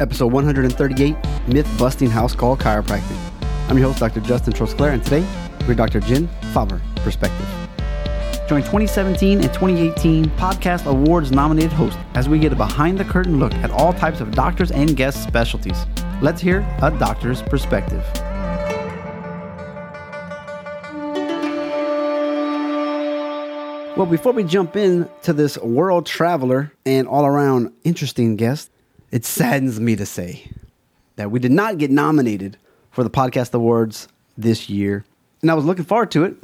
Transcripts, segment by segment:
episode 138 Myth Busting House Call Chiropractic. I'm your host, Dr. Justin Trosclair, and today we're Dr. Jen Faber Perspective. Join 2017 and 2018 Podcast Awards nominated host as we get a behind the curtain look at all types of doctors and guest specialties. Let's hear a doctor's perspective. Well, before we jump in to this world traveler and all around interesting guest, it saddens me to say that we did not get nominated for the Podcast Awards this year. And I was looking forward to it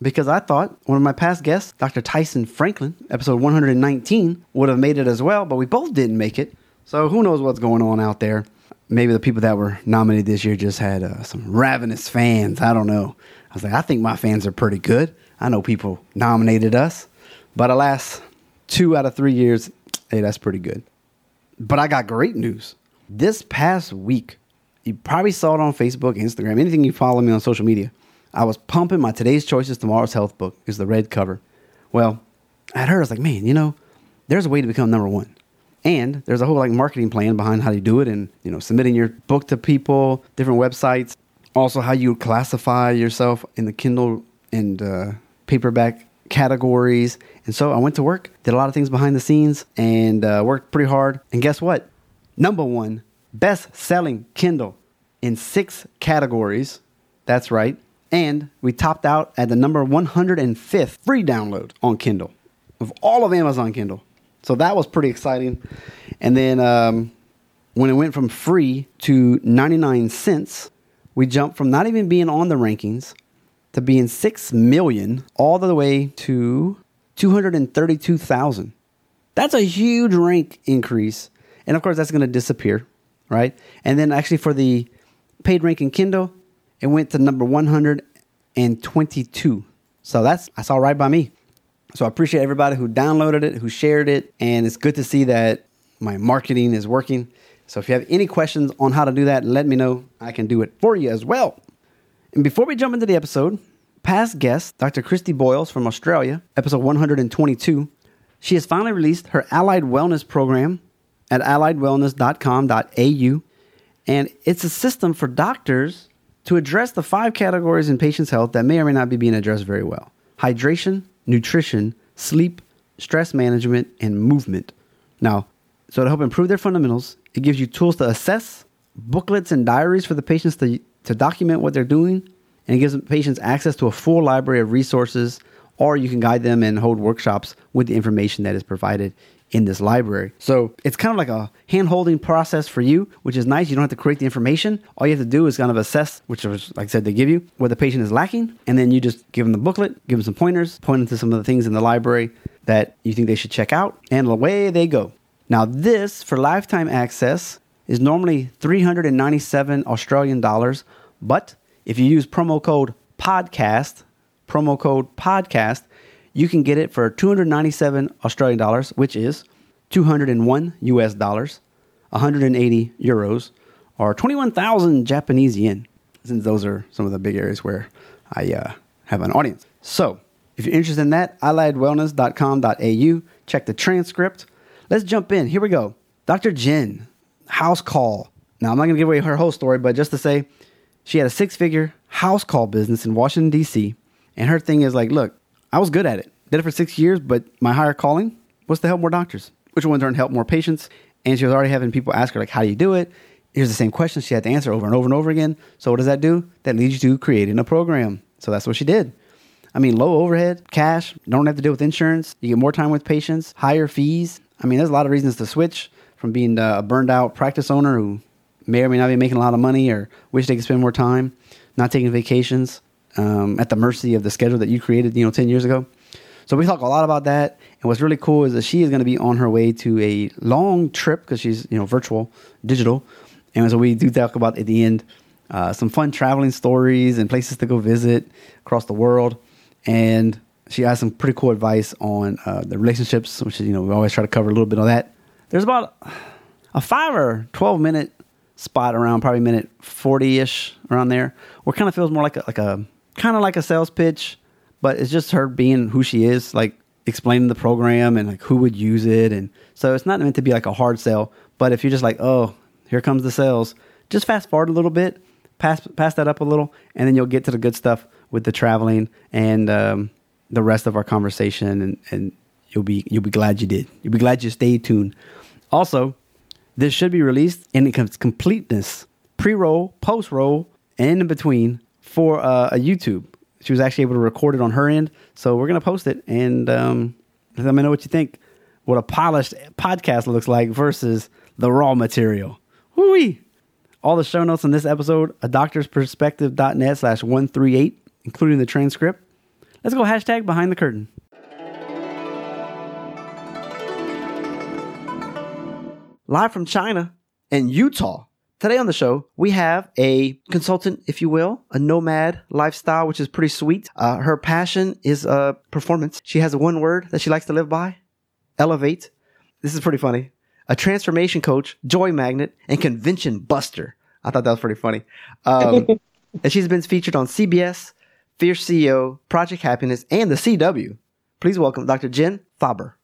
because I thought one of my past guests, Dr. Tyson Franklin, episode 119, would have made it as well, but we both didn't make it. So who knows what's going on out there? Maybe the people that were nominated this year just had uh, some ravenous fans. I don't know. I was like, I think my fans are pretty good. I know people nominated us, but alas, two out of three years, hey, that's pretty good. But I got great news. This past week, you probably saw it on Facebook, Instagram, anything you follow me on social media. I was pumping my Today's Choices Tomorrow's Health book, is the red cover. Well, I heard, I was like, man, you know, there's a way to become number one. And there's a whole like marketing plan behind how you do it and, you know, submitting your book to people, different websites. Also, how you classify yourself in the Kindle and uh, paperback categories. And so I went to work, did a lot of things behind the scenes, and uh, worked pretty hard. And guess what? Number one, best selling Kindle in six categories. That's right. And we topped out at the number 105th free download on Kindle of all of Amazon Kindle. So that was pretty exciting. And then um, when it went from free to 99 cents, we jumped from not even being on the rankings to being 6 million all the way to 232,000. That's a huge rank increase. And of course, that's going to disappear, right? And then actually for the paid rank in Kindle, it went to number 122. So that's that's all right by me. So I appreciate everybody who downloaded it, who shared it, and it's good to see that my marketing is working. So if you have any questions on how to do that, let me know. I can do it for you as well. And before we jump into the episode, past guest, Dr. Christy Boyles from Australia, episode 122, she has finally released her Allied Wellness program at alliedwellness.com.au. And it's a system for doctors to address the five categories in patients' health that may or may not be being addressed very well hydration, nutrition, sleep, stress management, and movement. Now, so to help improve their fundamentals, it gives you tools to assess, booklets and diaries for the patients to, to document what they're doing, and it gives patients access to a full library of resources, or you can guide them and hold workshops with the information that is provided in this library. So it's kind of like a hand holding process for you, which is nice. You don't have to create the information. All you have to do is kind of assess, which is, like I said, they give you what the patient is lacking. And then you just give them the booklet, give them some pointers, point them to some of the things in the library that you think they should check out, and away they go. Now, this for lifetime access is normally 397 Australian dollars, but if you use promo code podcast, promo code podcast, you can get it for 297 Australian dollars, which is 201 US dollars, 180 euros, or 21,000 Japanese yen, since those are some of the big areas where I uh, have an audience. So, if you're interested in that, alliedwellness.com.au, check the transcript. Let's jump in. Here we go. Dr. Jen, house call. Now, I'm not going to give away her whole story, but just to say, she had a six figure house call business in Washington, D.C. And her thing is like, look, I was good at it. Did it for six years, but my higher calling was to help more doctors, which one turn help more patients. And she was already having people ask her, like, how do you do it? Here's the same question she had to answer over and over and over again. So what does that do? That leads you to creating a program. So that's what she did. I mean, low overhead, cash, don't have to deal with insurance. You get more time with patients, higher fees. I mean, there's a lot of reasons to switch from being a burned out practice owner who may or may not be making a lot of money or wish they could spend more time, not taking vacations, um, at the mercy of the schedule that you created, you know, 10 years ago. So we talk a lot about that. And what's really cool is that she is going to be on her way to a long trip because she's, you know, virtual, digital. And so we do talk about at the end uh, some fun traveling stories and places to go visit across the world. And she has some pretty cool advice on uh, the relationships, which you know, we always try to cover a little bit of that. There's about a five or 12 minute spot around probably minute 40 ish around there where kind of feels more like a, like a kind of like a sales pitch, but it's just her being who she is, like explaining the program and like who would use it. And so it's not meant to be like a hard sell, but if you're just like, oh, here comes the sales. Just fast forward a little bit, pass pass that up a little, and then you'll get to the good stuff with the traveling and um, the rest of our conversation, and, and you'll be you'll be glad you did. You'll be glad you stayed tuned. Also, this should be released in its completeness, pre-roll, post-roll, and in between for uh, a YouTube. She was actually able to record it on her end, so we're gonna post it and um, let me know what you think. What a polished podcast looks like versus the raw material. Whoo-wee. All the show notes on this episode, a doctor's perspective.net slash 138, including the transcript. Let's go hashtag behind the curtain. Live from China and Utah. Today on the show, we have a consultant, if you will, a nomad lifestyle, which is pretty sweet. Uh, her passion is uh, performance. She has one word that she likes to live by elevate. This is pretty funny. A transformation coach, joy magnet, and convention buster. I thought that was pretty funny. Um, and she's been featured on CBS, Fierce CEO, Project Happiness, and the CW. Please welcome Dr. Jen Faber.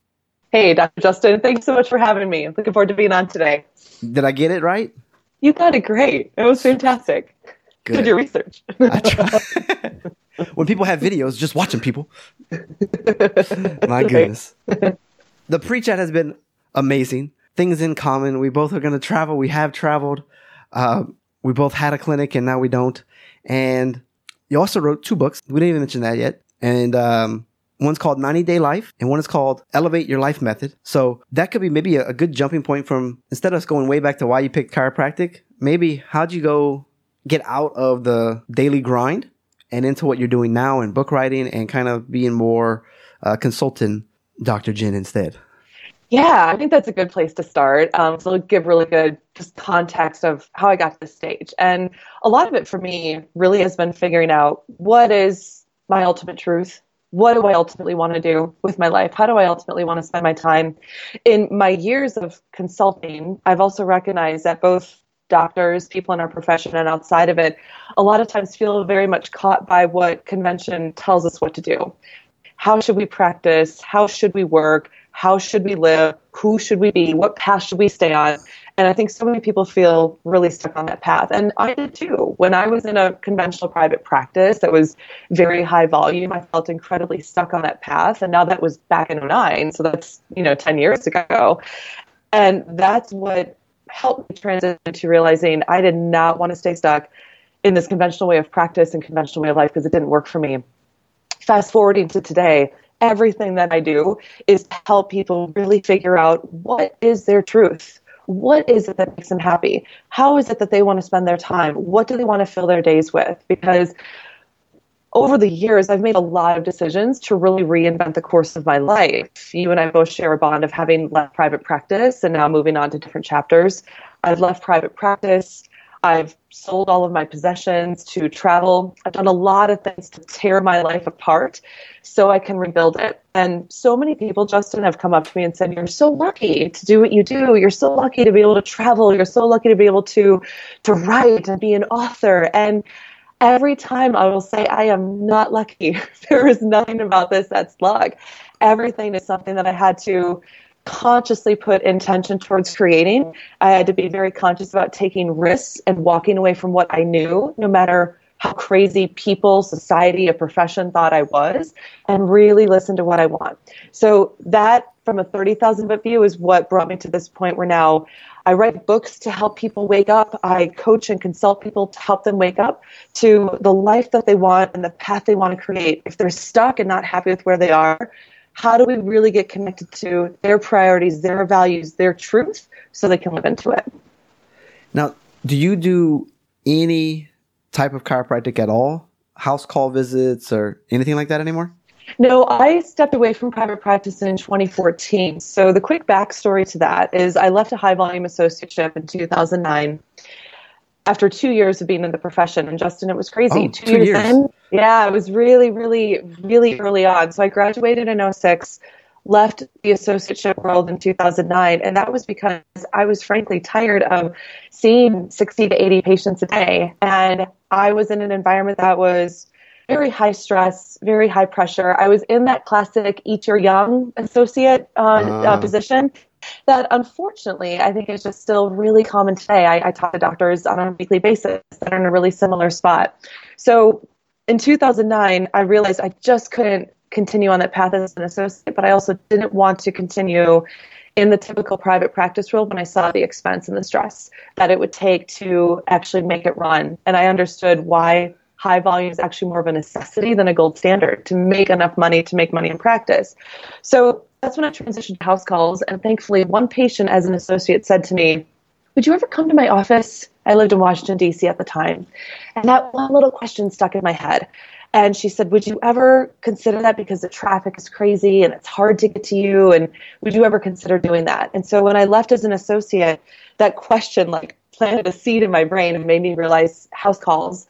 Hey, Dr. Justin. Thanks so much for having me. Looking forward to being on today. Did I get it right? You got it great. It was fantastic. Good. Did your research. when people have videos, just watching people. My goodness. the pre-chat has been amazing. Things in common. We both are going to travel. We have traveled. Uh, we both had a clinic and now we don't. And you also wrote two books. We didn't even mention that yet. And um, one's called 90 Day Life and one is called Elevate Your Life Method. So that could be maybe a, a good jumping point from instead of us going way back to why you picked chiropractic, maybe how'd you go get out of the daily grind and into what you're doing now and book writing and kind of being more uh, consultant Dr. Jen instead? Yeah, I think that's a good place to start. Um, so it'll give really good just context of how I got to this stage. And a lot of it for me really has been figuring out what is my ultimate truth? What do I ultimately want to do with my life? How do I ultimately want to spend my time? In my years of consulting, I've also recognized that both doctors, people in our profession, and outside of it, a lot of times feel very much caught by what convention tells us what to do. How should we practice? How should we work? How should we live? Who should we be? What path should we stay on? And I think so many people feel really stuck on that path. And I did too. When I was in a conventional private practice that was very high volume, I felt incredibly stuck on that path. And now that was back in 09. So that's, you know, 10 years ago. And that's what helped me transition to realizing I did not want to stay stuck in this conventional way of practice and conventional way of life because it didn't work for me. Fast forwarding to today, everything that I do is to help people really figure out what is their truth. What is it that makes them happy? How is it that they want to spend their time? What do they want to fill their days with? Because over the years, I've made a lot of decisions to really reinvent the course of my life. You and I both share a bond of having left private practice and now moving on to different chapters. I've left private practice I've sold all of my possessions to travel. I've done a lot of things to tear my life apart so I can rebuild it. And so many people, Justin, have come up to me and said, You're so lucky to do what you do. You're so lucky to be able to travel. You're so lucky to be able to, to write and be an author. And every time I will say, I am not lucky. there is nothing about this that's luck. Everything is something that I had to consciously put intention towards creating. I had to be very conscious about taking risks and walking away from what I knew, no matter how crazy people, society, a profession thought I was, and really listen to what I want. So that, from a 30,000 foot view, is what brought me to this point where now I write books to help people wake up. I coach and consult people to help them wake up to the life that they want and the path they want to create. If they're stuck and not happy with where they are, how do we really get connected to their priorities, their values, their truth so they can live into it? Now, do you do any type of chiropractic at all? House call visits or anything like that anymore? No, I stepped away from private practice in 2014. So the quick backstory to that is I left a high volume associateship in 2009 after two years of being in the profession. And Justin, it was crazy. Oh, two, two years, years in. Yeah, it was really, really, really early on. So I graduated in 06, left the associateship world in 2009. And that was because I was frankly tired of seeing 60 to 80 patients a day. And I was in an environment that was very high stress, very high pressure. I was in that classic eat your young associate uh, uh. Uh, position that unfortunately I think is just still really common today. I, I talk to doctors on a weekly basis that are in a really similar spot. So in 2009, I realized I just couldn't continue on that path as an associate, but I also didn't want to continue in the typical private practice world when I saw the expense and the stress that it would take to actually make it run. And I understood why high volume is actually more of a necessity than a gold standard to make enough money to make money in practice. So that's when I transitioned to house calls. And thankfully, one patient as an associate said to me, Would you ever come to my office? I lived in Washington, D.C. at the time. And that one little question stuck in my head. And she said, Would you ever consider that because the traffic is crazy and it's hard to get to you? And would you ever consider doing that? And so when I left as an associate, that question like planted a seed in my brain and made me realize house calls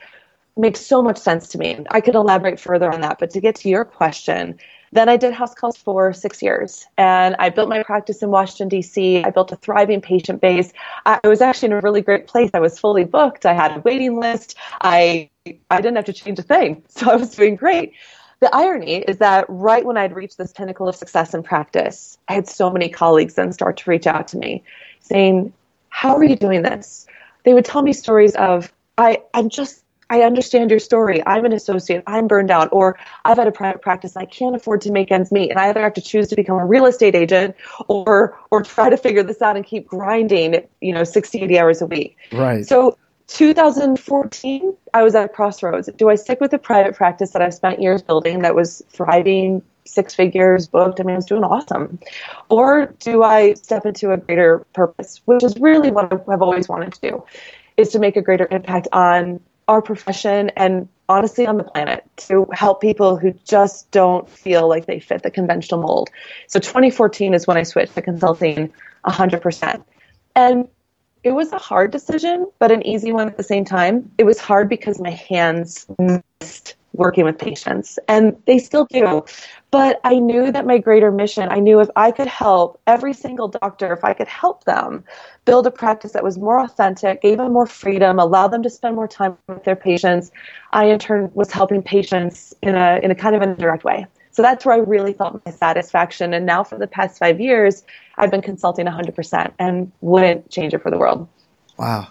makes so much sense to me. And I could elaborate further on that, but to get to your question, then I did house calls for six years and I built my practice in Washington, D.C. I built a thriving patient base. I was actually in a really great place. I was fully booked. I had a waiting list. I, I didn't have to change a thing. So I was doing great. The irony is that right when I'd reached this pinnacle of success in practice, I had so many colleagues then start to reach out to me saying, How are you doing this? They would tell me stories of, I, I'm just I understand your story. I'm an associate. I'm burned out, or I've had a private practice I can't afford to make ends meet, and I either have to choose to become a real estate agent or or try to figure this out and keep grinding, you know, 60, 80 hours a week. Right. So 2014, I was at a crossroads. Do I stick with the private practice that I've spent years building that was thriving, six figures booked? I mean, I was doing awesome. Or do I step into a greater purpose, which is really what I've always wanted to do, is to make a greater impact on our profession and honestly on the planet to help people who just don't feel like they fit the conventional mold. So 2014 is when I switched to consulting 100%. And it was a hard decision, but an easy one at the same time. It was hard because my hands missed working with patients, and they still do. But I knew that my greater mission, I knew if I could help every single doctor, if I could help them build a practice that was more authentic, gave them more freedom, allowed them to spend more time with their patients, I in turn was helping patients in a, in a kind of indirect way. So that's where I really felt my satisfaction. And now for the past five years, I've been consulting 100% and wouldn't change it for the world. Wow.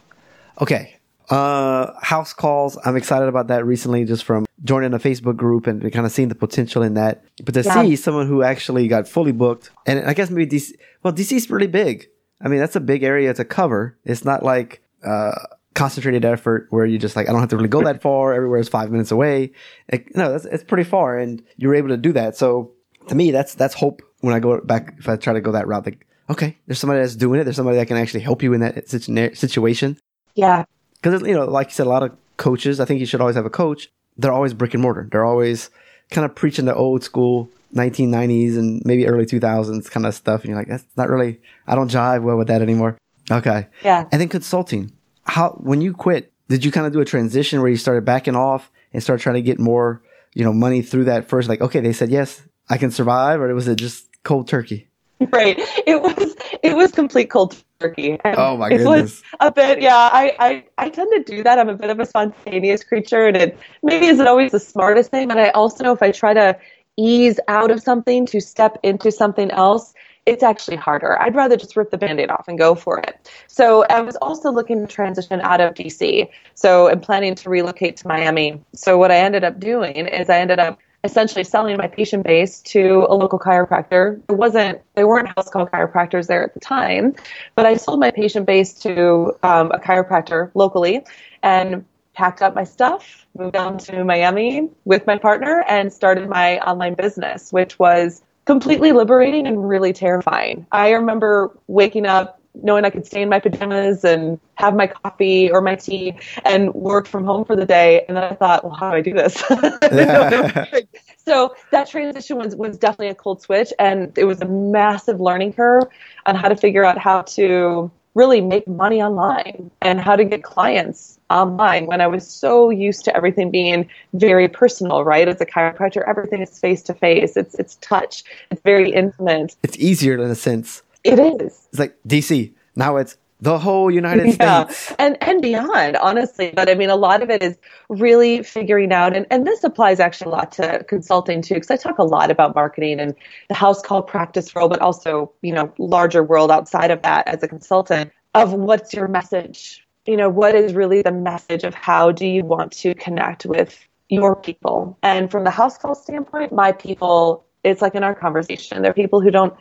Okay. Uh, house calls. I'm excited about that recently, just from joining a Facebook group and kind of seeing the potential in that. But to yeah. see someone who actually got fully booked, and I guess maybe DC, well, DC is really big. I mean, that's a big area to cover. It's not like uh, concentrated effort where you just like, I don't have to really go that far. Everywhere is five minutes away. It, no, that's, it's pretty far, and you're able to do that. So to me, that's that's hope when I go back. If I try to go that route, like, okay, there's somebody that's doing it. There's somebody that can actually help you in that situation. Yeah, because you know, like you said, a lot of coaches. I think you should always have a coach. They're always brick and mortar. They're always kind of preaching the old school 1990s and maybe early 2000s kind of stuff. And you're like, that's not really. I don't jive well with that anymore. Okay. Yeah. And then consulting. How when you quit, did you kind of do a transition where you started backing off and start trying to get more, you know, money through that first? Like, okay, they said yes, I can survive, or was it just cold turkey? Right. It was it was complete cold turkey. And oh my goodness. It was a bit yeah, I, I, I tend to do that. I'm a bit of a spontaneous creature and it maybe isn't always the smartest thing, but I also know if I try to ease out of something to step into something else, it's actually harder. I'd rather just rip the band-aid off and go for it. So I was also looking to transition out of DC. So I'm planning to relocate to Miami. So what I ended up doing is I ended up essentially selling my patient base to a local chiropractor. It wasn't, they weren't house call chiropractors there at the time, but I sold my patient base to um, a chiropractor locally and packed up my stuff, moved down to Miami with my partner, and started my online business, which was completely liberating and really terrifying. I remember waking up knowing I could stay in my pajamas and have my coffee or my tea and work from home for the day. And then I thought, well, how do I do this? so that transition was, was definitely a cold switch. And it was a massive learning curve on how to figure out how to really make money online and how to get clients online when I was so used to everything being very personal, right? As a chiropractor, everything is face to face. It's it's touch. It's very intimate. It's easier in a sense. It is. It's like DC. Now it's the whole United yeah. States. And and beyond, honestly. But I mean a lot of it is really figuring out and, and this applies actually a lot to consulting too, because I talk a lot about marketing and the house call practice role, but also, you know, larger world outside of that as a consultant of what's your message. You know, what is really the message of how do you want to connect with your people? And from the house call standpoint, my people it's like in our conversation. they're people who don't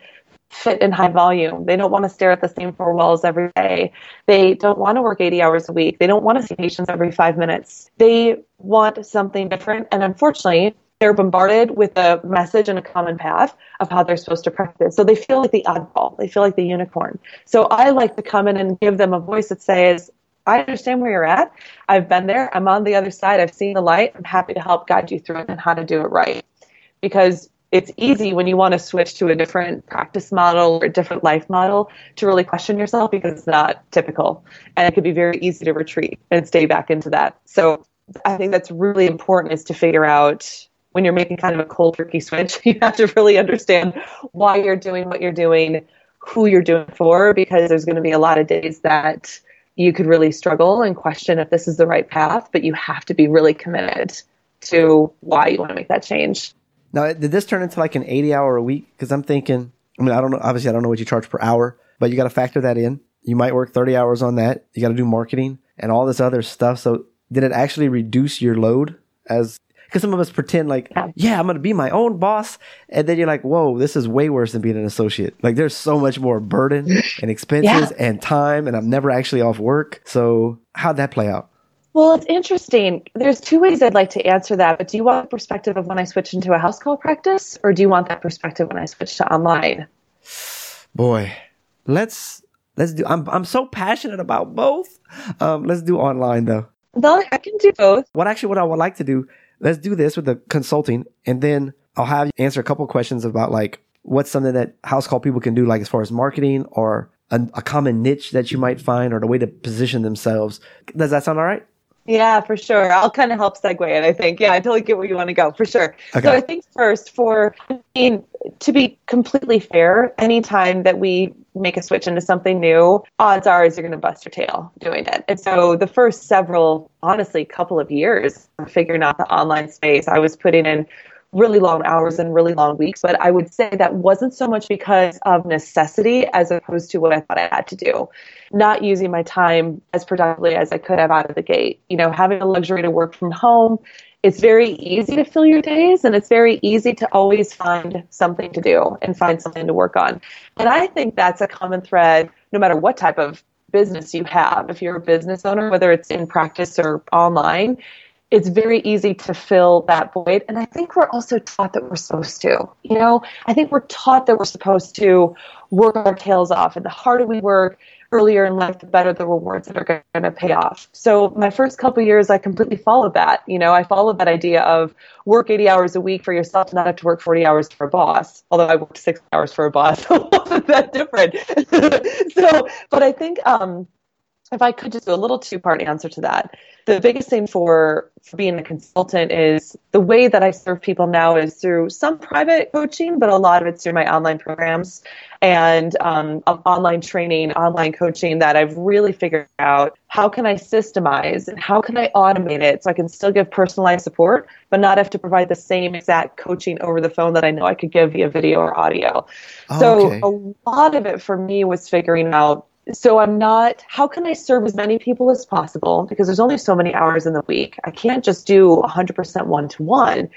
fit in high volume. They don't want to stare at the same four walls every day. They don't want to work 80 hours a week. They don't want to see patients every five minutes. They want something different. And unfortunately, they're bombarded with a message and a common path of how they're supposed to practice. So they feel like the oddball. They feel like the unicorn. So I like to come in and give them a voice that says, I understand where you're at. I've been there. I'm on the other side. I've seen the light. I'm happy to help guide you through it and how to do it right. Because it's easy when you want to switch to a different practice model or a different life model to really question yourself because it's not typical. And it could be very easy to retreat and stay back into that. So I think that's really important is to figure out when you're making kind of a cold turkey switch, you have to really understand why you're doing what you're doing, who you're doing for, because there's going to be a lot of days that you could really struggle and question if this is the right path, but you have to be really committed to why you want to make that change. Now, did this turn into like an 80 hour a week? Because I'm thinking, I mean, I don't know. Obviously, I don't know what you charge per hour, but you got to factor that in. You might work 30 hours on that. You got to do marketing and all this other stuff. So, did it actually reduce your load as because some of us pretend like, yeah, I'm going to be my own boss. And then you're like, whoa, this is way worse than being an associate. Like there's so much more burden and expenses yeah. and time, and I'm never actually off work. So how'd that play out? Well, it's interesting. There's two ways I'd like to answer that. But do you want the perspective of when I switch into a house call practice, or do you want that perspective when I switch to online? Boy, let's let's do. I'm I'm so passionate about both. Um, let's do online though. Well, I can do both. What actually, what I would like to do, let's do this with the consulting, and then I'll have you answer a couple questions about like what's something that house call people can do, like as far as marketing or a, a common niche that you might find or the way to position themselves. Does that sound all right? Yeah, for sure. I'll kind of help segue it, I think. Yeah, I totally get where you want to go, for sure. Okay. So I think first, for I mean, to be completely fair, anytime that we make a switch into something new, odds are is you're going to bust your tail doing it. And so the first several, honestly, couple of years, of figuring out the online space, I was putting in really long hours and really long weeks. But I would say that wasn't so much because of necessity as opposed to what I thought I had to do. Not using my time as productively as I could have out of the gate. You know, having the luxury to work from home, it's very easy to fill your days and it's very easy to always find something to do and find something to work on. And I think that's a common thread no matter what type of business you have. If you're a business owner, whether it's in practice or online, it's very easy to fill that void. And I think we're also taught that we're supposed to. You know, I think we're taught that we're supposed to work our tails off. And the harder we work earlier in life, the better the rewards that are going to pay off. So my first couple years, I completely followed that. You know, I followed that idea of work 80 hours a week for yourself, not have to work 40 hours for a boss. Although I worked six hours for a boss, so wasn't that different. so, but I think um, if I could just do a little two part answer to that, the biggest thing for, for being a consultant is the way that I serve people now is through some private coaching, but a lot of it's through my online programs and um, online training, online coaching that I've really figured out how can I systemize and how can I automate it so I can still give personalized support, but not have to provide the same exact coaching over the phone that I know I could give via video or audio. Oh, so okay. a lot of it for me was figuring out so I'm not, how can I serve as many people as possible? Because there's only so many hours in the week. I can't just do 100% one to one.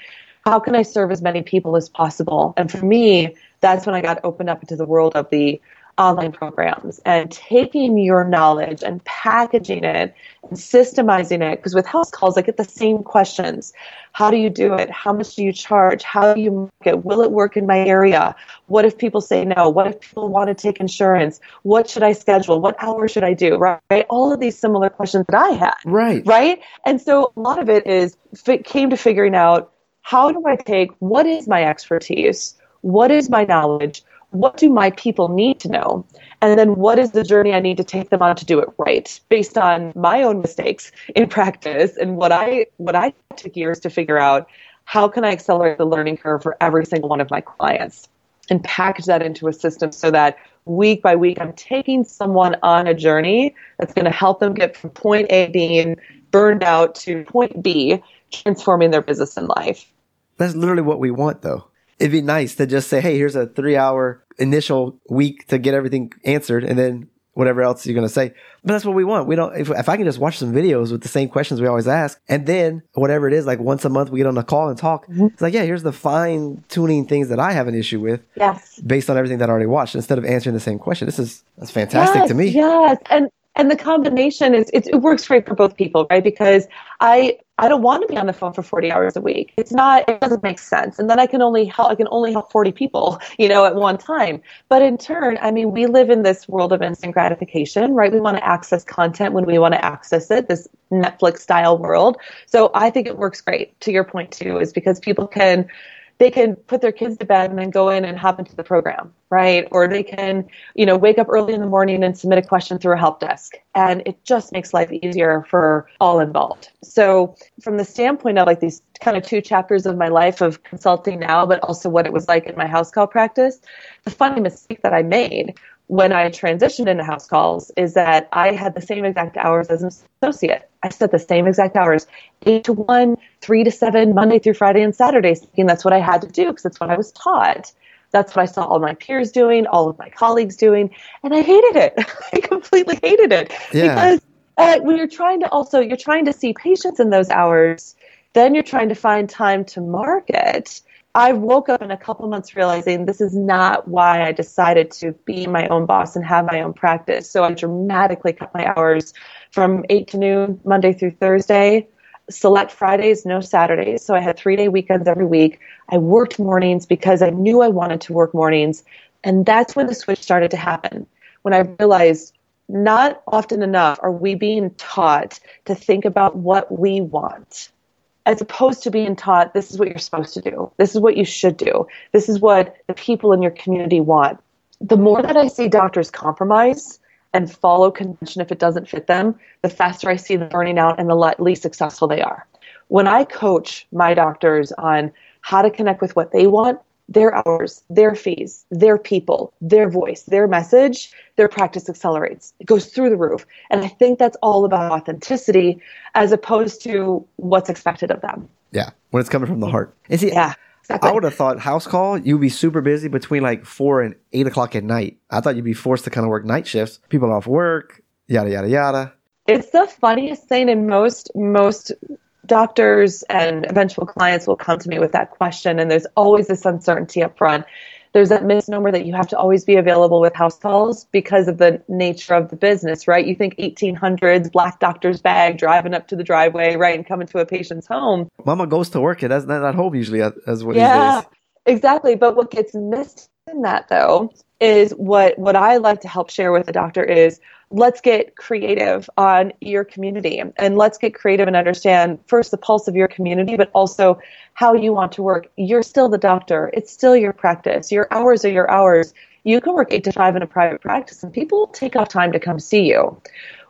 How can I serve as many people as possible? And for me, that's when I got opened up into the world of the online programs and taking your knowledge and packaging it and systemizing it. Because with house calls, I get the same questions. How do you do it? How much do you charge? How do you market? Will it work in my area? What if people say no? What if people want to take insurance? What should I schedule? What hours should I do? Right? All of these similar questions that I had. Right. Right. And so a lot of it is it came to figuring out how do I take what is my expertise? What is my knowledge? What do my people need to know? And then what is the journey I need to take them on to do it right based on my own mistakes in practice and what I what I took years to figure out how can I accelerate the learning curve for every single one of my clients. and package that into a system so that week by week I'm taking someone on a journey that's going to help them get from point A being burned out to point B, transforming their business and life. That's literally what we want, though. It'd be nice to just say, hey, here's a three hour initial week to get everything answered, and then whatever else you're going to say. But that's what we want. We don't, if, if I can just watch some videos with the same questions we always ask, and then whatever it is, like once a month we get on a call and talk, mm-hmm. it's like, yeah, here's the fine tuning things that I have an issue with. Yes. Based on everything that I already watched instead of answering the same question. This is, that's fantastic yes, to me. Yes. And, and the combination is it, it works great for both people, right? Because I I don't want to be on the phone for 40 hours a week. It's not it doesn't make sense. And then I can only help I can only help 40 people, you know, at one time. But in turn, I mean, we live in this world of instant gratification, right? We want to access content when we want to access it, this Netflix style world. So I think it works great. To your point too, is because people can they can put their kids to bed and then go in and hop into the program, right? Or they can, you know, wake up early in the morning and submit a question through a help desk. And it just makes life easier for all involved. So from the standpoint of like these kind of two chapters of my life of consulting now, but also what it was like in my house call practice, the funny mistake that I made when I transitioned into house calls is that I had the same exact hours as an associate. I set the same exact hours, eight to one, three to seven, Monday through Friday and Saturdays, thinking that's what I had to do because that's what I was taught. That's what I saw all my peers doing, all of my colleagues doing, and I hated it. I completely hated it yeah. because uh, when you're trying to also you're trying to see patients in those hours, then you're trying to find time to market I woke up in a couple months realizing this is not why I decided to be my own boss and have my own practice. So I dramatically cut my hours from 8 to noon, Monday through Thursday, select Fridays, no Saturdays. So I had three day weekends every week. I worked mornings because I knew I wanted to work mornings. And that's when the switch started to happen. When I realized not often enough are we being taught to think about what we want as opposed to being taught this is what you're supposed to do. This is what you should do. This is what the people in your community want. The more that I see doctors compromise and follow convention if it doesn't fit them, the faster I see them burning out and the least successful they are. When I coach my doctors on how to connect with what they want, their hours, their fees, their people, their voice, their message, their practice accelerates. It goes through the roof. And I think that's all about authenticity as opposed to what's expected of them. Yeah, when it's coming from the heart. And see, yeah. Exactly. I would have thought house call, you'd be super busy between like four and eight o'clock at night. I thought you'd be forced to kind of work night shifts. People are off work, yada yada yada. It's the funniest thing, and most most doctors and eventual clients will come to me with that question, and there's always this uncertainty up front. There's that misnomer that you have to always be available with house calls because of the nature of the business, right? You think 1800s, black doctor's bag, driving up to the driveway, right, and coming to a patient's home. Mama goes to work. It does not at home usually as what yeah, exactly. But what gets missed in that, though, is what what I like to help share with the doctor is let's get creative on your community and let's get creative and understand first the pulse of your community, but also how you want to work. You're still the doctor. It's still your practice. Your hours are your hours. You can work eight to five in a private practice and people take off time to come see you.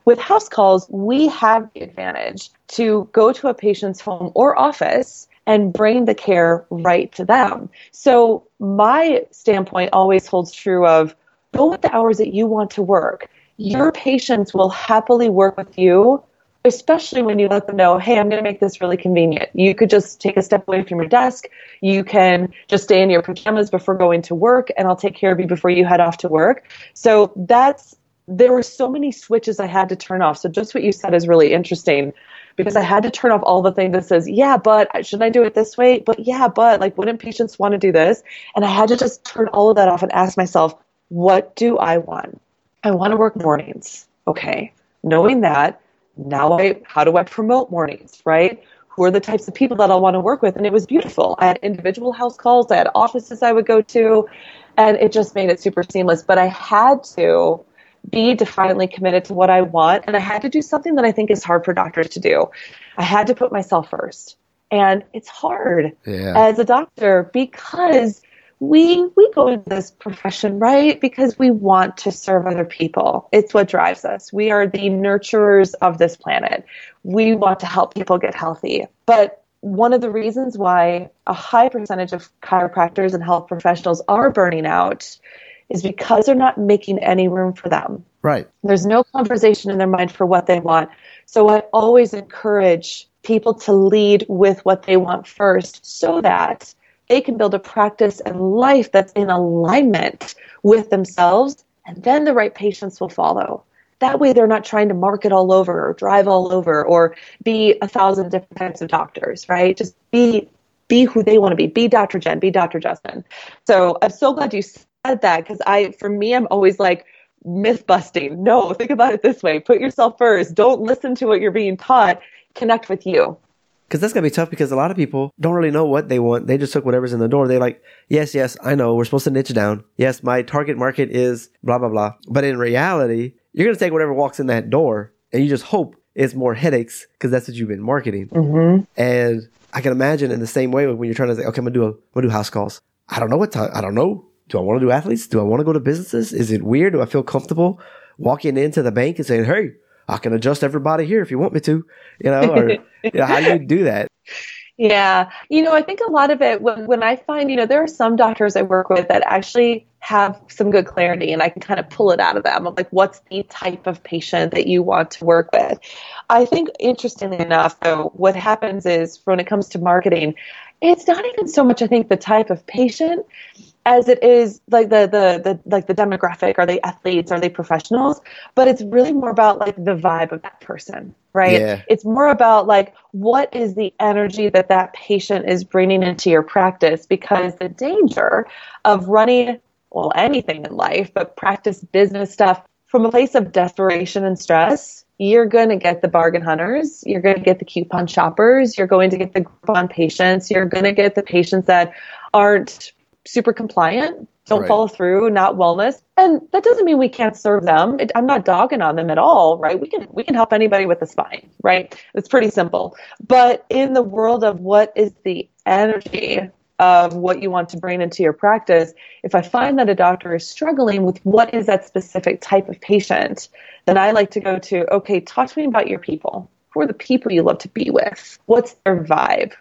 With house calls, we have the advantage to go to a patient's home or office and bring the care right to them. So my standpoint always holds true of go with the hours that you want to work your patients will happily work with you, especially when you let them know, hey, I'm going to make this really convenient. You could just take a step away from your desk. You can just stay in your pajamas before going to work, and I'll take care of you before you head off to work. So that's there were so many switches I had to turn off. So just what you said is really interesting because I had to turn off all the things that says, yeah, but uh, shouldn't I do it this way? But yeah, but like, wouldn't patients want to do this? And I had to just turn all of that off and ask myself, what do I want? I want to work mornings. Okay. Knowing that, now I, how do I promote mornings, right? Who are the types of people that I'll want to work with? And it was beautiful. I had individual house calls, I had offices I would go to, and it just made it super seamless. But I had to be defiantly committed to what I want, and I had to do something that I think is hard for doctors to do. I had to put myself first. And it's hard yeah. as a doctor because we we go into this profession right because we want to serve other people it's what drives us we are the nurturers of this planet we want to help people get healthy but one of the reasons why a high percentage of chiropractors and health professionals are burning out is because they're not making any room for them. Right. There's no conversation in their mind for what they want. So I always encourage people to lead with what they want first so that they can build a practice and life that's in alignment with themselves, and then the right patients will follow. That way, they're not trying to market all over or drive all over or be a thousand different types of doctors, right? Just be be who they want to be. Be Dr. Jen. Be Dr. Justin. So I'm so glad you said that because I, for me, I'm always like myth busting. No, think about it this way: put yourself first. Don't listen to what you're being taught. Connect with you. Because that's gonna be tough because a lot of people don't really know what they want. They just took whatever's in the door. They like, yes, yes, I know we're supposed to niche down. Yes, my target market is blah blah blah. But in reality, you're going to take whatever walks in that door and you just hope it's more headaches because that's what you've been marketing. Mm-hmm. And I can imagine in the same way when you're trying to say, okay, I'm to do a, I'm going to do house calls. I don't know what time. I don't know. Do I want to do athletes? Do I want to go to businesses? Is it weird? Do I feel comfortable walking into the bank and saying, Hey, I can adjust everybody here if you want me to, you know, or you know, how do you do that? Yeah. You know, I think a lot of it, when, when I find, you know, there are some doctors I work with that actually have some good clarity and I can kind of pull it out of them I'm like, what's the type of patient that you want to work with? I think, interestingly enough, though, what happens is when it comes to marketing, it's not even so much, I think, the type of patient as it is like the, the the like the demographic are they athletes are they professionals? But it's really more about like the vibe of that person right? Yeah. it's more about like what is the energy that that patient is bringing into your practice? Because the danger of running well anything in life but practice business stuff from a place of desperation and stress you're going to get the bargain hunters you're going to get the coupon shoppers you're going to get the coupon patients you're going to get the patients that aren't super compliant, don't Right. follow through, not wellness. And that doesn't mean we can't serve them. It, I'm not dogging on them at all, right? We can we can help anybody with a spine, right? It's pretty simple. But in the world of what is the energy of what you want to bring into your practice, if I find that a doctor is struggling with what is that specific type of patient, then I like to go to, okay, talk to me about your people. Who are the people you love to be with? What's their vibe?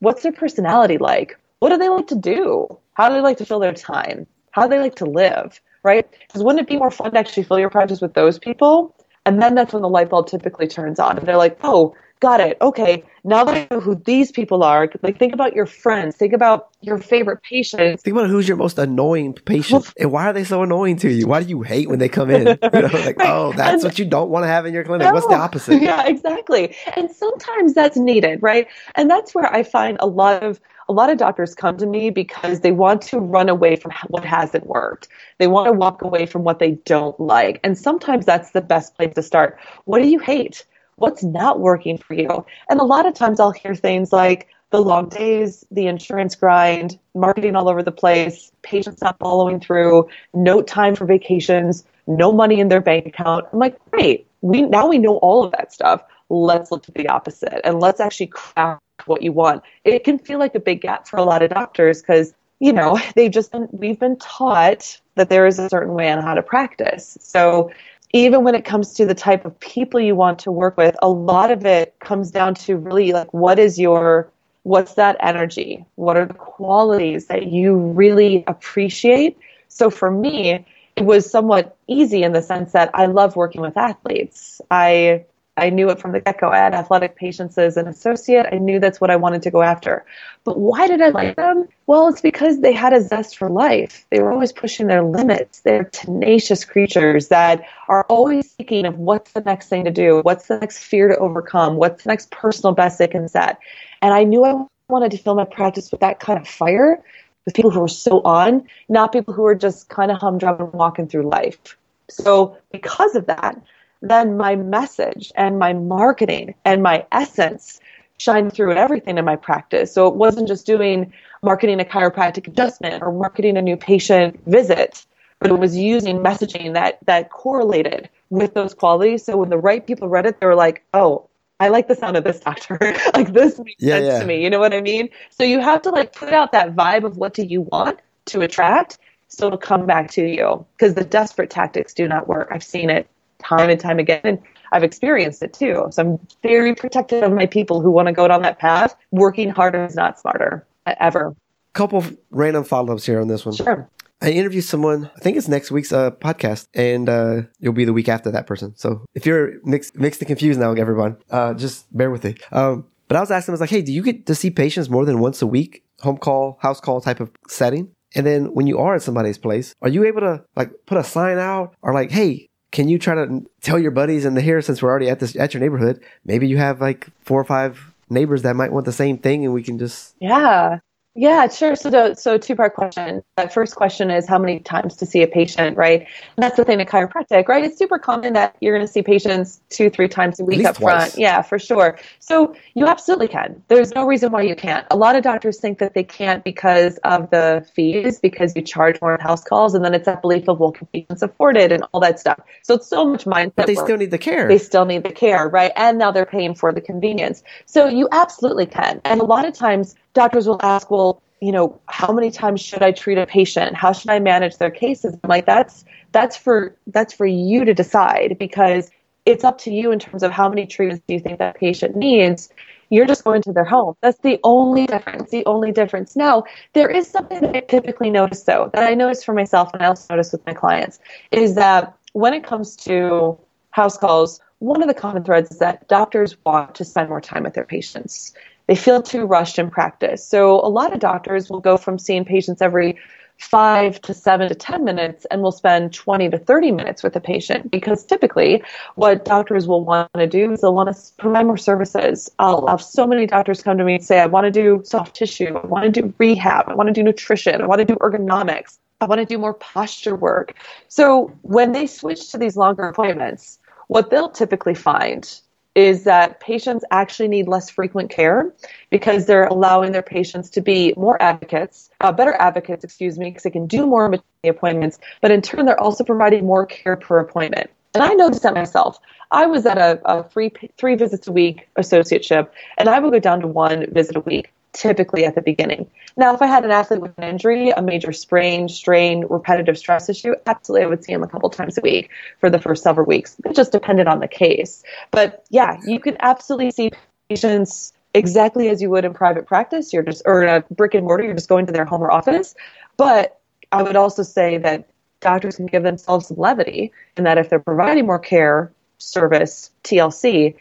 What's their personality like? What do they like to do? How do they like to fill their time? How do they like to live? Right? Because wouldn't it be more fun to actually fill your practice with those people? And then that's when the light bulb typically turns on. And they're like, oh, got it. Okay. Now that I know who these people are, like think about your friends, think about your favorite patients. Think about who's your most annoying patient and why are they so annoying to you? Why do you hate when they come in? You know, like, oh, that's And- what you don't want to have in your clinic. What's the opposite? yeah, exactly. And sometimes that's needed, right? And that's where I find a lot of a lot of doctors come to me because they want to run away from what hasn't worked. They want to walk away from what they don't like. And sometimes that's the best place to start. What do you hate? What's not working for you? And a lot of times I'll hear things like the long days, the insurance grind, marketing all over the place, patients not following through, no time for vacations, no money in their bank account. I'm like, great. We now we know all of that stuff. Let's look to the opposite and let's actually craft what you want. It can feel like a big gap for a lot of doctors because you know they've just been we've been taught that there is a certain way on how to practice. So even when it comes to the type of people you want to work with, a lot of it comes down to really like what is your what's that energy? What are the qualities that you really appreciate? So for me, it was somewhat easy in the sense that I love working with athletes. I I knew it from the get go. I had athletic patients as an associate. I knew that's what I wanted to go after. But why did I like them? Well, it's because they had a zest for life. They were always pushing their limits. They're tenacious creatures that are always thinking of what's the next thing to do, what's the next fear to overcome, what's the next personal best they can set. And I knew I wanted to fill my practice with that kind of fire, with people who were so on, not people who are just kind of humdrum and walking through life. So, because of that, then my message and my marketing and my essence shine through everything in my practice. So, it wasn't just doing marketing a chiropractic adjustment or marketing a new patient visit, but it was using messaging that, that correlated with those qualities. So, when the right people read it, they were like, oh, I like the sound of this doctor. like this makes Yeah, sense yeah. to me. You know what I mean? So you have to like put out that vibe of what do you want to attract so it'll come back to you because the desperate tactics do not work. I've seen it time and time again. And I've experienced it too. So I'm very protective of my people who want to go down that path. Working harder is not smarter ever. Couple of random follow ups here on this one. Sure. I interviewed someone. I think it's next week's uh, podcast, and uh, you'll be the week after that person. So if you're mixed, mixed and confused now, everyone, uh, just bear with me. Um, but I was asking, I was like, "Hey, do you get to see patients more than once a week, home call, house call type of setting?" And then when you are at somebody's place, are you able to like put a sign out or like, "Hey, can you try to tell your buddies in the here since we're already at this at your neighborhood? Maybe you have like four or five neighbors that might want the same thing, and we can just yeah." Yeah, sure. So, the, so two part question. That first question is how many times to see a patient, right? And that's the thing in chiropractic, right? It's super common that you're going to see patients two, three times a week up twice. front. Yeah, for sure. So you absolutely can. There's no reason why you can't. A lot of doctors think that they can't because of the fees, because you charge more house calls, and then it's that belief of well, can patients afford it and all that stuff. So it's so much mindset. But they work. still need the care. They still need the care, right? And now they're paying for the convenience. So you absolutely can. And a lot of times doctors will ask, well, you know, how many times should I treat a patient? How should I manage their cases? I'm like, that's that's for that's for you to decide because it's up to you in terms of how many treatments do you think that patient needs. You're just going to their home. That's the only difference. The only difference. Now, there is something that I typically notice though, that I notice for myself and I also notice with my clients, is that when it comes to house calls, one of the common threads is that doctors want to spend more time with their patients they feel too rushed in practice. So a lot of doctors will go from seeing patients every five to seven to 10 minutes and will spend 20 to 30 minutes with a patient because typically what doctors will want to do is they'll want to provide more services. I'll have so many doctors come to me and say, I want to do soft tissue, I want to do rehab, I want to do nutrition, I want to do ergonomics, I want to do more posture work. So when they switch to these longer appointments, what they'll typically find is that patients actually need less frequent care because they're allowing their patients to be more advocates, uh, better advocates, excuse me, because they can do more appointments, but in turn, they're also providing more care per appointment. And I noticed that myself. I was at a, a three, three visits a week associateship, and I would go down to one visit a week typically at the beginning. Now, if I had an athlete with an injury, a major sprain, strain, repetitive stress issue, absolutely I would see him a couple times a week for the first several weeks. It just depended on the case. But yeah, you can absolutely see patients exactly as you would in private practice. You're just, or in a brick and mortar, you're just going to their home or office. But I would also say that doctors can give themselves some levity in that if they're providing more care, service, TLC,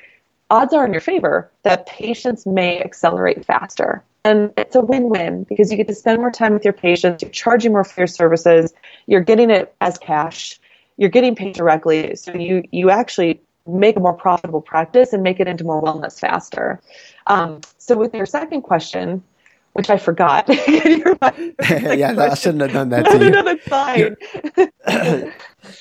odds are in your favor that patients may accelerate faster. And it's a win win because you get to spend more time with your patients, you're charging more for your services, you're getting it as cash, you're getting paid directly. So you, you actually make a more profitable practice and make it into more wellness faster. Um, so, with your second question, which I forgot. yeah, I shouldn't have done that to no, you. No, no, that's fine.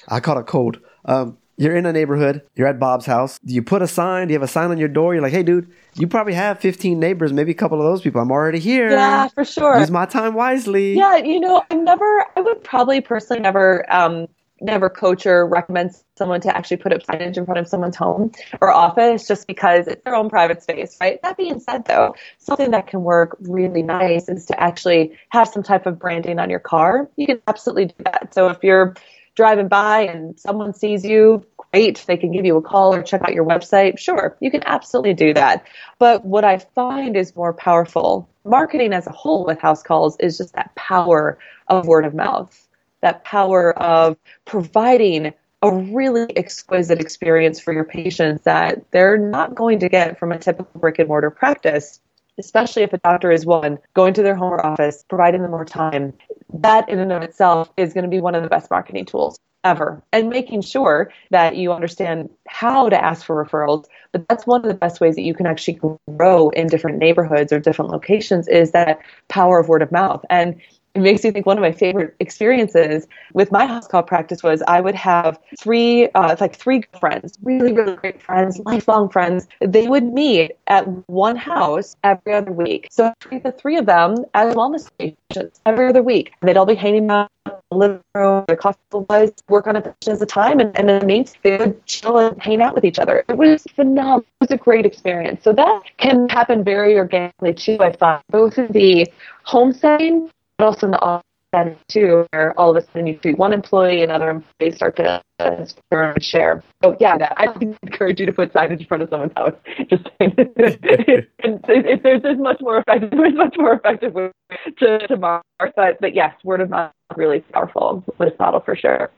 I caught a cold. Um, you're in a neighborhood, you're at Bob's house. Do you put a sign? Do you have a sign on your door? You're like, hey, dude, you probably have 15 neighbors, maybe a couple of those people. I'm already here. Yeah, for sure. Use my time wisely. Yeah, you know, I never, I would probably personally never, um, never coach or recommend someone to actually put up signage in front of someone's home or office just because it's their own private space, right? That being said, though, something that can work really nice is to actually have some type of branding on your car. You can absolutely do that. So if you're driving by and someone sees you, great. They can give you a call or check out your website. Sure, you can absolutely do that. But what I find is more powerful, marketing as a whole with house calls is just that power of word of mouth, that power of providing a really exquisite experience for your patients that they're not going to get from a typical brick and mortar practice especially if a doctor is one, going to their home or office, providing them more time, that in and of itself is going to be one of the best marketing tools ever. And making sure that you understand how to ask for referrals. But that's one of the best ways that you can actually grow in different neighborhoods or different locations is that power of word of mouth. And it makes me think one of my favorite experiences with my house call practice was I would have three, uh, like three friends, really, really great friends, lifelong friends. They would meet at one house every other week. So I treat the three of them as wellness patients every other week. They'd all be hanging out in the living room, their coffee was work on a patient at a time, and, and then they would chill and hang out with each other. It was phenomenal. It was a great experience. So that can happen very organically too, I find, both of the home setting but also in the office extent too, where all of a sudden you treat one employee and other employees start to share. So yeah, I encourage you to put signage in front of someone's house. Just saying. it, there's, there's much more effective, there's much more effective way to, to market. But, but yes, word of mouth is really powerful with this model for sure.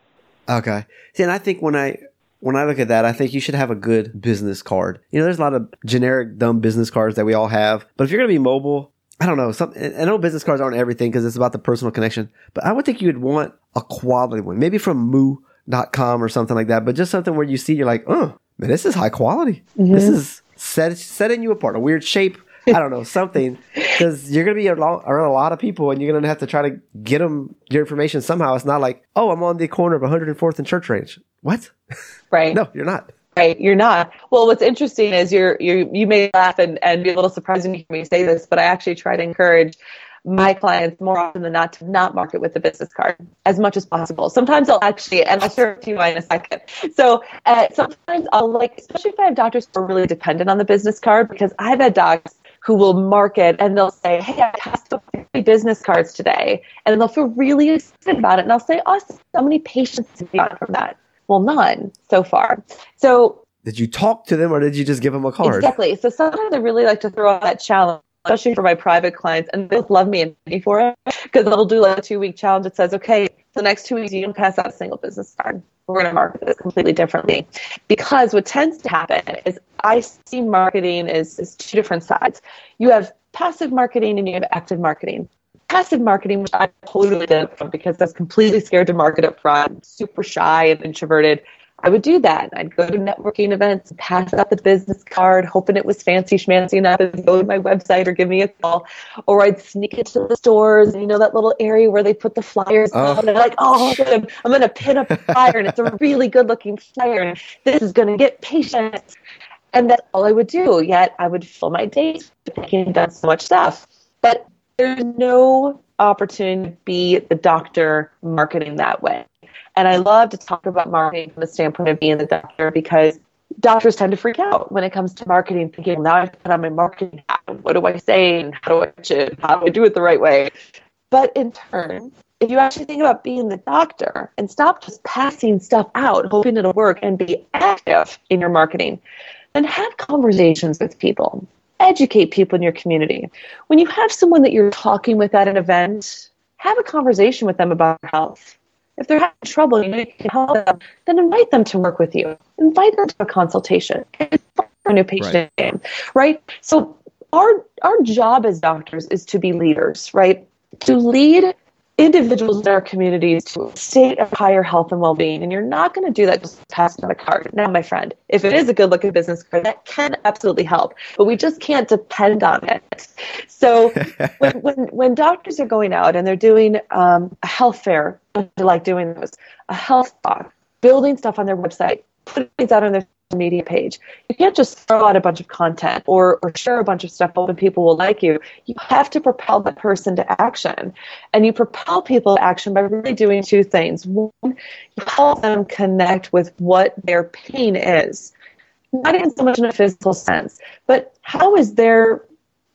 Okay. See, and I think when I when I look at that, I think you should have a good business card. You know, there's a lot of generic dumb business cards that we all have, but if you're going to be mobile, I don't know. Some, I know business cards aren't everything because it's about the personal connection, but I would think you'd want a quality one, maybe from moo.com or something like that, but just something where you see, you're like, oh, man, this is high quality. Mm-hmm. This is set, setting you apart, a weird shape. I don't know, something, because you're going to be around a lot of people and you're going to have to try to get them your information somehow. It's not like, oh, I'm on the corner of 104th and Church Range. What? Right. no, you're not. Right, you're not. Well, what's interesting is you're you you may laugh and, and be a little surprised when you hear me say this, but I actually try to encourage my clients more often than not to not market with the business card as much as possible. Sometimes I'll actually, and I'll share it to you in a second. So uh, sometimes I'll like, especially if I have doctors who are really dependent on the business card, because I've had docs who will market and they'll say, Hey, I passed 50 business cards today. And they'll feel really excited about it. And I'll say, Oh, how many patients have from that? Well, none so far. So did you talk to them or did you just give them a card? Exactly. So sometimes I really like to throw out that challenge, especially for my private clients, and they'll love me and me for it because they'll do like a two week challenge that says, okay, the next two weeks you don't pass out a single business card. We're going to market this completely differently. Because what tends to happen is I see marketing is, is two different sides. You have passive marketing and you have active marketing passive marketing, which I totally did because I was completely scared to market up front, super shy and introverted. I would do that. I'd go to networking events, pass out the business card, hoping it was fancy schmancy enough to go to my website or give me a call. Or I'd sneak into the stores, and you know that little area where they put the flyers oh. out, and I'm like, oh, I'm, going to pin up a flyer, and it's a really good looking flyer, and this is going to get patients. And that's all I would do. Yet I would fill my days and done so much stuff. But there's no opportunity to be the doctor marketing that way. And I love to talk about marketing from the standpoint of being the doctor because doctors tend to freak out when it comes to marketing, thinking, well, now I have put on my marketing hat. What do I say? And how do I pitch it? How do I do it the right way? But in turn, if you actually think about being the doctor and stop just passing stuff out, hoping it'll work, and be active in your marketing, then have conversations with people educate people in your community. When you have someone that you're talking with at an event, have a conversation with them about health. If they're having trouble, you know you can help them, then invite them to work with you. Invite them to a consultation. A new patient right. game, right? So our our job as doctors is to be leaders, right? To lead individuals in our communities to a state of higher health and well-being. And you're not going to do that just passing out a card. Now my friend if it is a good looking business card that can absolutely help but we just can't depend on it. So when, when, when, doctors are going out and they're doing um, a health fair like doing those a health talk building stuff on their website putting things out on their media page. You can't just throw out a bunch of content or, or share a bunch of stuff hoping people will like you. You have to propel the person to action. And you propel people to action by really doing two things. One, you help them connect with what their pain is. Not even so much in a physical sense, but how is their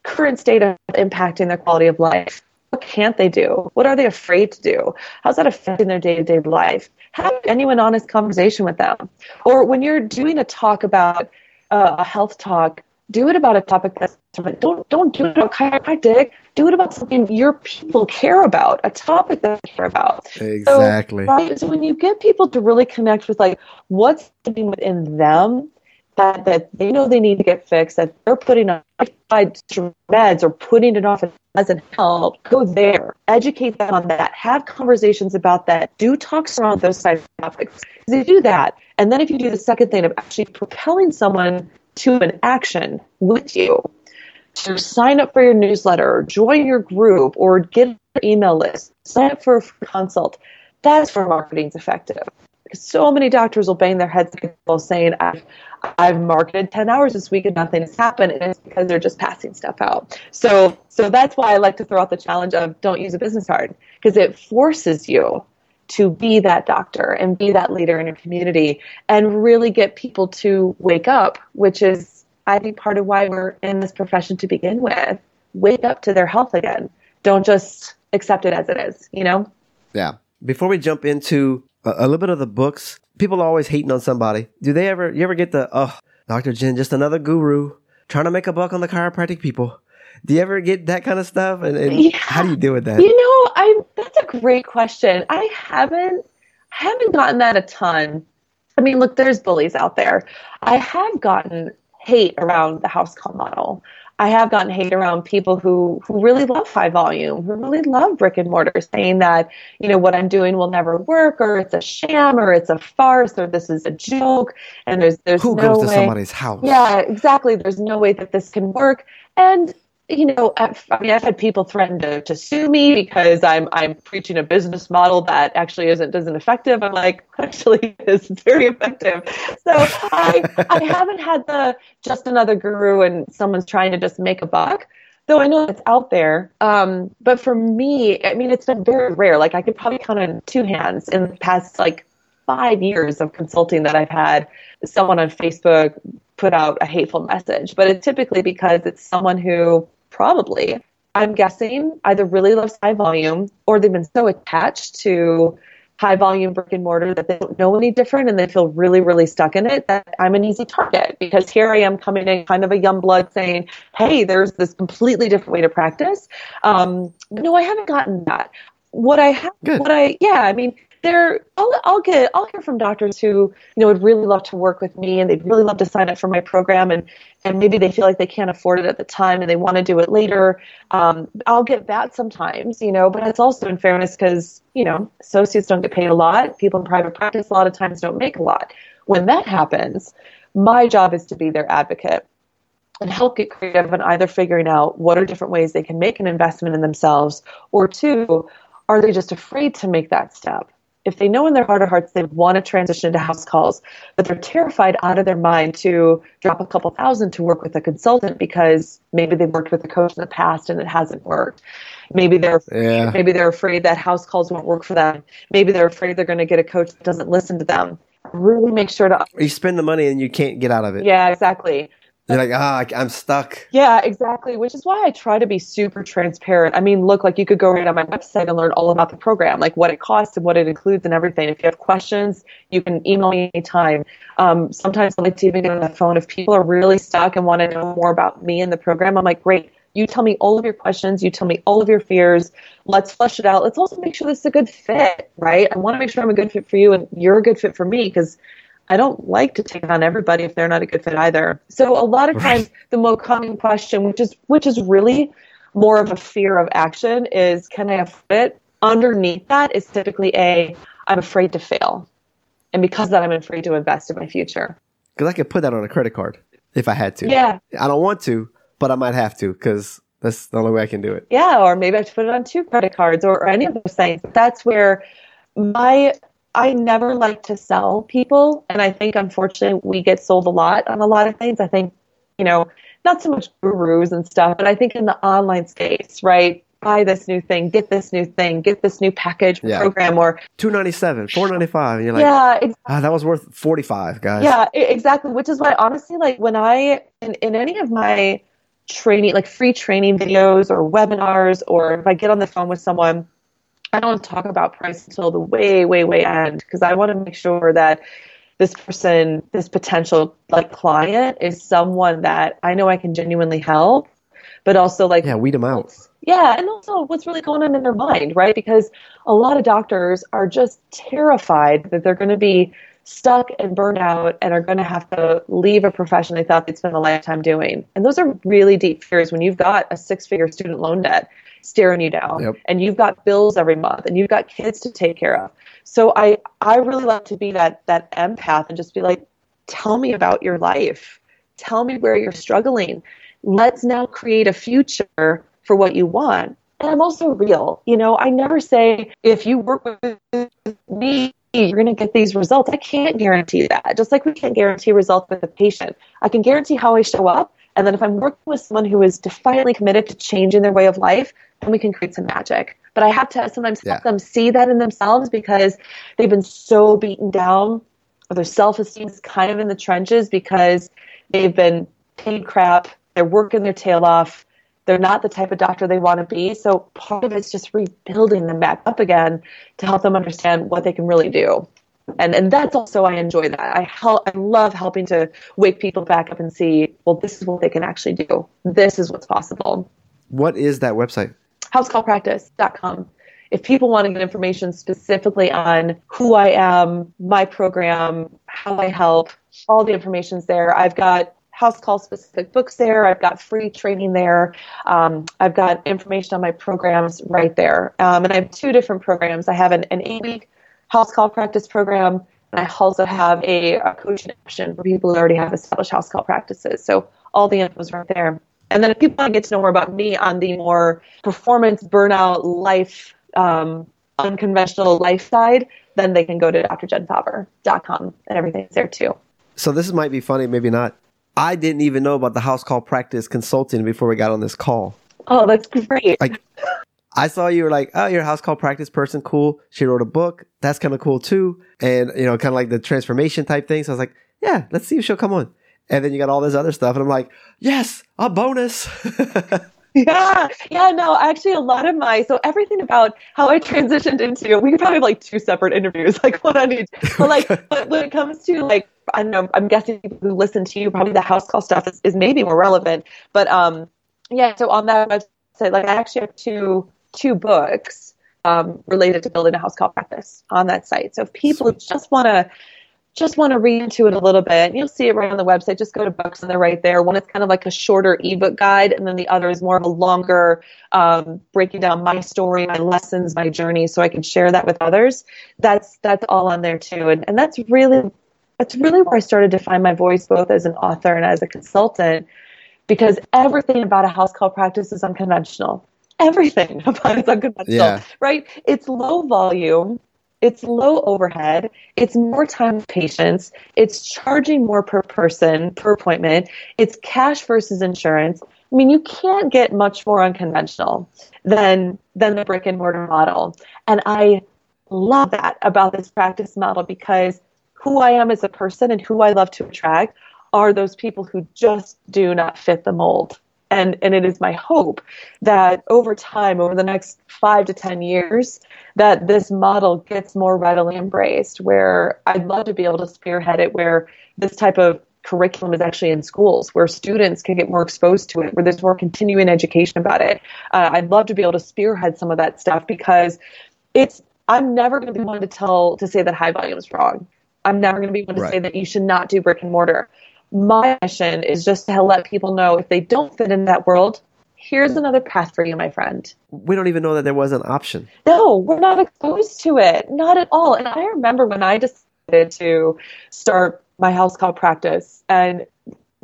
current state of impacting their quality of life? What can't they do? What are they afraid to do? How's that affecting their day to day life? Have a genuine, honest conversation with them. Or when you're doing a talk about uh, a health talk, do it about a topic that's don't don't do it about chiropractic. Do it about something your people care about, a topic that they care about. Exactly. So, right, so when you get people to really connect with like what's happening within them that, that they know they need to get fixed, that they're putting on meds or putting it off doesn't help, go there, educate them on that, have conversations about that, do talks around those of topics. You do that, and then if you do the second thing of actually propelling someone to an action with you, to sign up for your newsletter join your group or get your email list, sign up for a consult, that's where marketing is effective. Because so many doctors will bang their heads saying, I've I've marketed 10 hours this week and nothing's happened. And it's because they're just passing stuff out. So, so that's why I like to throw out the challenge of don't use a business card because it forces you to be that doctor and be that leader in your community and really get people to wake up, which is, I think, part of why we're in this profession to begin with. Wake up to their health again. Don't just accept it as it is, you know? Yeah. Before we jump into a, little bit of the books, people are always hating on somebody. Do they ever, you ever get the, oh, Dr. Jen, just another guru trying to make a buck on the chiropractic people? Do you ever get that kind of stuff? And, and Yeah. how do you deal with that? You know, I that's a great question. I haven't I haven't gotten that a ton. I mean, look, there's bullies out there. I have gotten hate around the house call model. I have gotten hate around people who who really love high volume, who really love brick and mortar, saying that you know what I'm doing will never work, or it's a sham, or it's a farce, or this is a joke, and there's there's Who no goes to somebody's house? Yeah, exactly. There's no way that this can work. And you know, I've, I mean, I've had people threaten to, to sue me because I'm I'm preaching a business model that actually isn't isn't effective. I'm like, actually, is. Very effective. So I I haven't had the just another guru and someone's trying to just make a buck. Though I know it's out there, um, but for me, I mean, it's been very rare. Like I could probably count on two hands in the past like five years of consulting that I've had someone on Facebook put out a hateful message, but it's typically because it's someone who probably, I'm guessing, either really loves high volume or they've been so attached to high volume brick and mortar that they don't know any different and they feel really, really stuck in it that I'm an easy target because here I am coming in kind of a young blood saying, hey, there's this completely different way to practice. Um, no, I haven't gotten that. What I have, Good. what I, yeah, I mean, there, I'll, I'll get, I'll hear from doctors who, you know, would really love to work with me and they'd really love to sign up for my program and, and maybe they feel like they can't afford it at the time and they want to do it later. Um, I'll get that sometimes, you know, but it's also in fairness because, you know, associates don't get paid a lot. People in private practice a lot of times don't make a lot. When that happens, my job is to be their advocate and help get creative in either figuring out what are different ways they can make an investment in themselves, or two, are they just afraid to make that step? If they know in their heart of hearts they want to transition to house calls, but they're terrified out of their mind to drop a couple thousand to work with a consultant because maybe they've worked with a coach in the past and it hasn't worked. Maybe they're Yeah. maybe they're afraid that house calls won't work for them. Maybe they're afraid they're going to get a coach that doesn't listen to them. Really make sure to You spend the money and you can't get out of it. yeah, exactly. You're like, ah, I'm stuck. Yeah, exactly. Which is why I try to be super transparent. I mean, look, like you could go right on my website and learn all about the program, like what it costs and what it includes and everything. If you have questions, you can email me anytime. Um, sometimes I like to even get on the phone if people are really stuck and want to know more about me and the program. I'm like, great. You tell me all of your questions. You tell me all of your fears. Let's flesh it out. Let's also make sure this is a good fit, right? I want to make sure I'm a good fit for you and you're a good fit for me because I don't like to take on everybody if they're not a good fit either. So a lot of times the more common question, which is which is really more of a fear of action, is can I afford it? Underneath that is typically a I'm afraid to fail. And because of that I'm afraid to invest in my future. Because I could put that on a credit card if I had to. Yeah. I don't want to, but I might have to because that's the only way I can do it. Yeah, or maybe I have to put it on two credit cards or, or any of those things. That's where my I never like to sell people, and I think unfortunately we get sold a lot on a lot of things. I think you know not so much gurus and stuff, but I think in the online space, right? Buy this new thing, get this new thing, get this new package Yeah. program, or Two ninety seven, four ninety five, and you're like, yeah, ex- ah, that was worth forty five, guys. yeah, exactly. Which is why, honestly, like when I in, in any of my training, like free training videos or webinars, or if I get on the phone with someone, I don't talk about price until the way, way, way end because I want to make sure that this person, this potential like client, is someone that I know I can genuinely help, but also like Yeah, weed them out. yeah, and also what's really going on in their mind, right? Because a lot of doctors are just terrified that they're going to be stuck and burned out and are going to have to leave a profession they thought they'd spend a lifetime doing. And those are really deep fears when you've got a six figure student loan debt staring you down Yep. and you've got bills every month and you've got kids to take care of. So I I really like to be that that empath and just be like tell me about your life. Tell me where you're struggling. Let's now create a future for what you want. And I'm also real. You know, I never say if you work with me, you're going to get these results. I can't guarantee that. Just like we can't guarantee results with a patient. I can guarantee how I show up. And then if I'm working with someone who is defiantly committed to changing their way of life, we can create some magic. But I have to sometimes help Yeah. them see that in themselves because they've been so beaten down or their self esteem is kind of in the trenches because they've been paid crap, they're working their tail off, they're not the type of doctor they want to be. So part of it's just rebuilding them back up again to help them understand what they can really do. And and that's also I enjoy that. I help I love helping to wake people back up and see, well, this is what they can actually do. This is what's possible. What is that website? housecallpractice.com. If people want to get information specifically on who I am, my program, how I help, all the information's there. I've got house call specific books there. I've got free training there. Um, I've got information on my programs right there. Um, and I have two different programs. I have an, an eight week house call practice program, and I also have a, a coaching option for people who already have established house call practices. So all the info is right there. And then if people want to get to know more about me on the more performance burnout life, um, unconventional life side, then they can go to drjenfaber.com and everything's there too. So this might be funny, maybe not. I didn't even know about the house call practice consulting before we got on this call. Oh, that's great. Like I saw you were like, oh, you're a house call practice person, cool. She wrote a book. That's kind of cool too. And you know, kind of like the transformation type thing. So I was like, yeah, let's see if she'll come on. And then you got all this other stuff, and I'm like, yes, a bonus. yeah, yeah, no, actually, a lot of my so everything about how I transitioned into we could probably have like two separate interviews, like what I need. But like, but when it comes to like, I don't know, I'm guessing people who listen to you probably the house call stuff is, is maybe more relevant. But um, yeah, so on that website, like I actually have two two books um, related to building a house call practice on that site. So if people Sweet. just want to just want to read into it a little bit, you'll see it right on the website. Just go to books and they're right there. One is kind of like a shorter ebook guide, and then the other is more of a longer, um, breaking down my story, my lessons, my journey, so I can share that with others. That's that's all on there too, and and that's really that's really where I started to find my voice, both as an author and as a consultant, because everything about a house call practice is unconventional. Everything about it's unconventional, yeah. right? It's low volume it's low overhead, it's more time with patients, it's charging more per person per appointment, it's cash versus insurance. I mean, you can't get much more unconventional than than the brick and mortar model. And I love that about this practice model because who I am as a person and who I love to attract are those people who just do not fit the mold. And, and it is my hope that over time, over the next five to 10 years, that this model gets more readily embraced, where I'd love to be able to spearhead it, where this type of curriculum is actually in schools where students can get more exposed to it, where there's more continuing education about it. Uh, I'd love to be able to spearhead some of that stuff because it's, I'm never going to be one to tell, to say that high volume is wrong. I'm never going to be one to right. say that you should not do brick and mortar my mission is just to let people know if they don't fit in that world, here's another path for you, my friend. We don't even know that there was an option. No, we're not exposed to it, not at all. And I remember when I decided to start my house call practice, and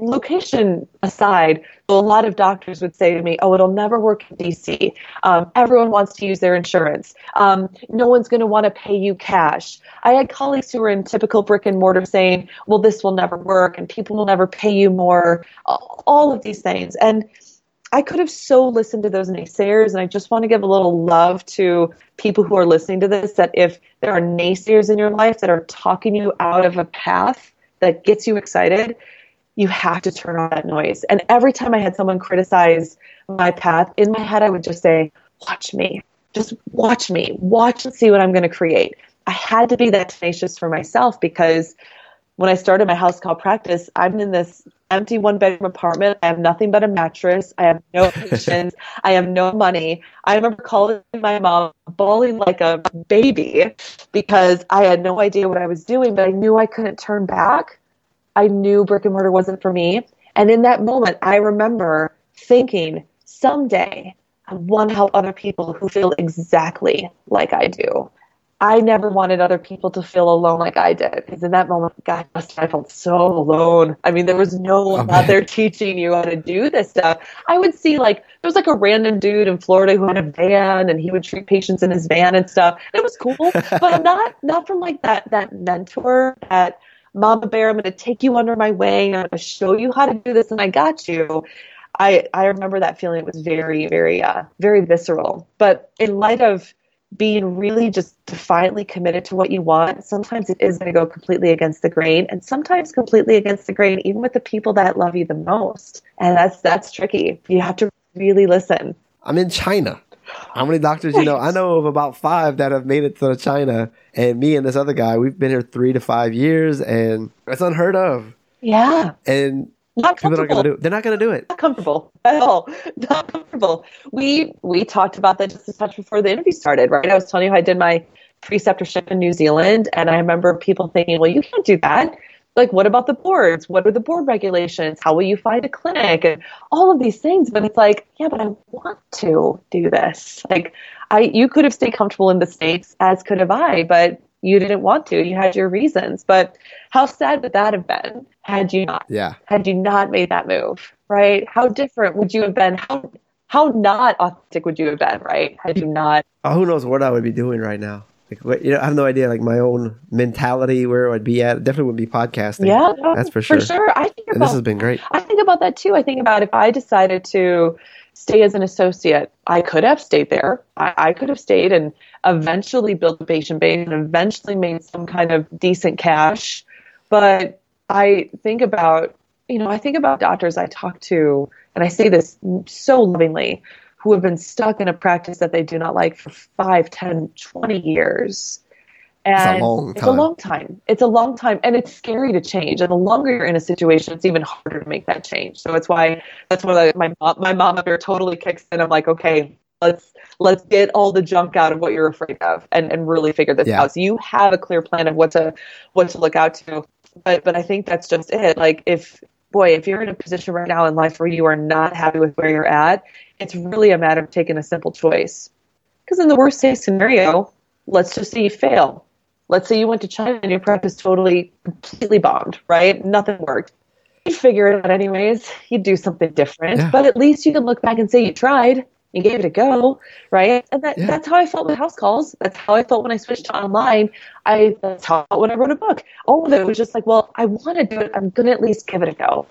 location aside, a lot of doctors would say to me, "Oh, it'll never work in DC. Um, everyone wants to use their insurance. Um, no one's going to want to pay you cash." I had colleagues who were in typical brick and mortar saying, "Well, this will never work, and people will never pay you more." All of these things, and I could have so listened to those naysayers, and I just want to give a little love to people who are listening to this. That if there are naysayers in your life that are talking you out of a path that gets you excited, you have to turn on that noise. And every time I had someone criticize my path, in my head, I would just say, Watch me. Just watch me. Watch and see what I'm going to create. I had to be that tenacious for myself because when I started my house call practice, I'm in this empty one bedroom apartment. I have nothing but a mattress. I have no patients. I have no money. I remember calling my mom, bawling like a baby because I had no idea what I was doing, but I knew I couldn't turn back. I knew brick and mortar wasn't for me. And in that moment, I remember thinking, someday I want to help other people who feel exactly like I do. I never wanted other people to feel alone like I did. Because in that moment, God, I felt so alone. I mean, there was no one oh, out there teaching you how to do this stuff. I would see like there was like a random dude in Florida who had a van and he would treat patients in his van and stuff. it was cool, but not not from like that that mentor that Mama Bear, I'm going to take you under my wing. I'm going to show you how to do this, and I got you. I I remember that feeling. It was very, very, uh, very visceral. But in light of being really just defiantly committed to what you want, sometimes it is going to go completely against the grain, and sometimes completely against the grain, even with the people that love you the most. And that's that's tricky. You have to really listen. I'm in China. How many doctors you know? I know of about five that have made it to China, and me and this other guy, we've been here three to five years, and it's unheard of. Yeah. And Not people are going to do it. They're not going to do it. Not comfortable at all. Not comfortable. We we talked about that just a touch before the interview started, right? I was telling you how I did my preceptorship in New Zealand, and I remember people thinking, "Well, you can't do that." Like, what about the boards? What are the board regulations? How will you find a clinic? And all of these things. But it's like, yeah, but I want to do this. Like, I you could have stayed comfortable in the states, as could have I, but you didn't want to. You had your reasons. But how sad would that have been had you not? Yeah. had you not made that move, right? How different would you have been? How how not authentic would you have been, right? Had you not Oh, who knows what I would be doing right now? Like, you know, I have no idea. Like my own mentality, where I'd be at. Definitely would be podcasting. Yeah, that's for sure. For sure. I think And this has been great. I think about that too. I think about if I decided to stay as an associate, I could have stayed there. I, I could have stayed and eventually built a patient base and eventually made some kind of decent cash. But I think about, you know, I think about doctors I talk to, and I say this so lovingly, who have been stuck in a practice that they do not like for 5, 10, 20 years. And long It's a long time. It's a long time, and it's scary to change. And the longer you're in a situation, it's even harder to make that change. So it's why that's why my mom, my mom up here totally kicks in. I'm like, okay, let's let's get all the junk out of what you're afraid of, and and really figure this Yeah. out. So you have a clear plan of what to what to look out to. But but I think that's just it. Like if boy, if you're in a position right now in life where you are not happy with where you're at, it's really a matter of taking a simple choice. Because in the worst case scenario, let's just say you fail. Let's say you went to China and your practice totally, completely bombed, right? Nothing worked. You'd figure it out anyways. You'd do something different. Yeah. But at least you can look back and say you tried. You gave it a go, right? And that, Yeah. that's how I felt with house calls. That's how I felt when I switched to online. I that's how I felt when I wrote a book. All of it was just like, well, I want to do it. I'm gonna at least give it a go.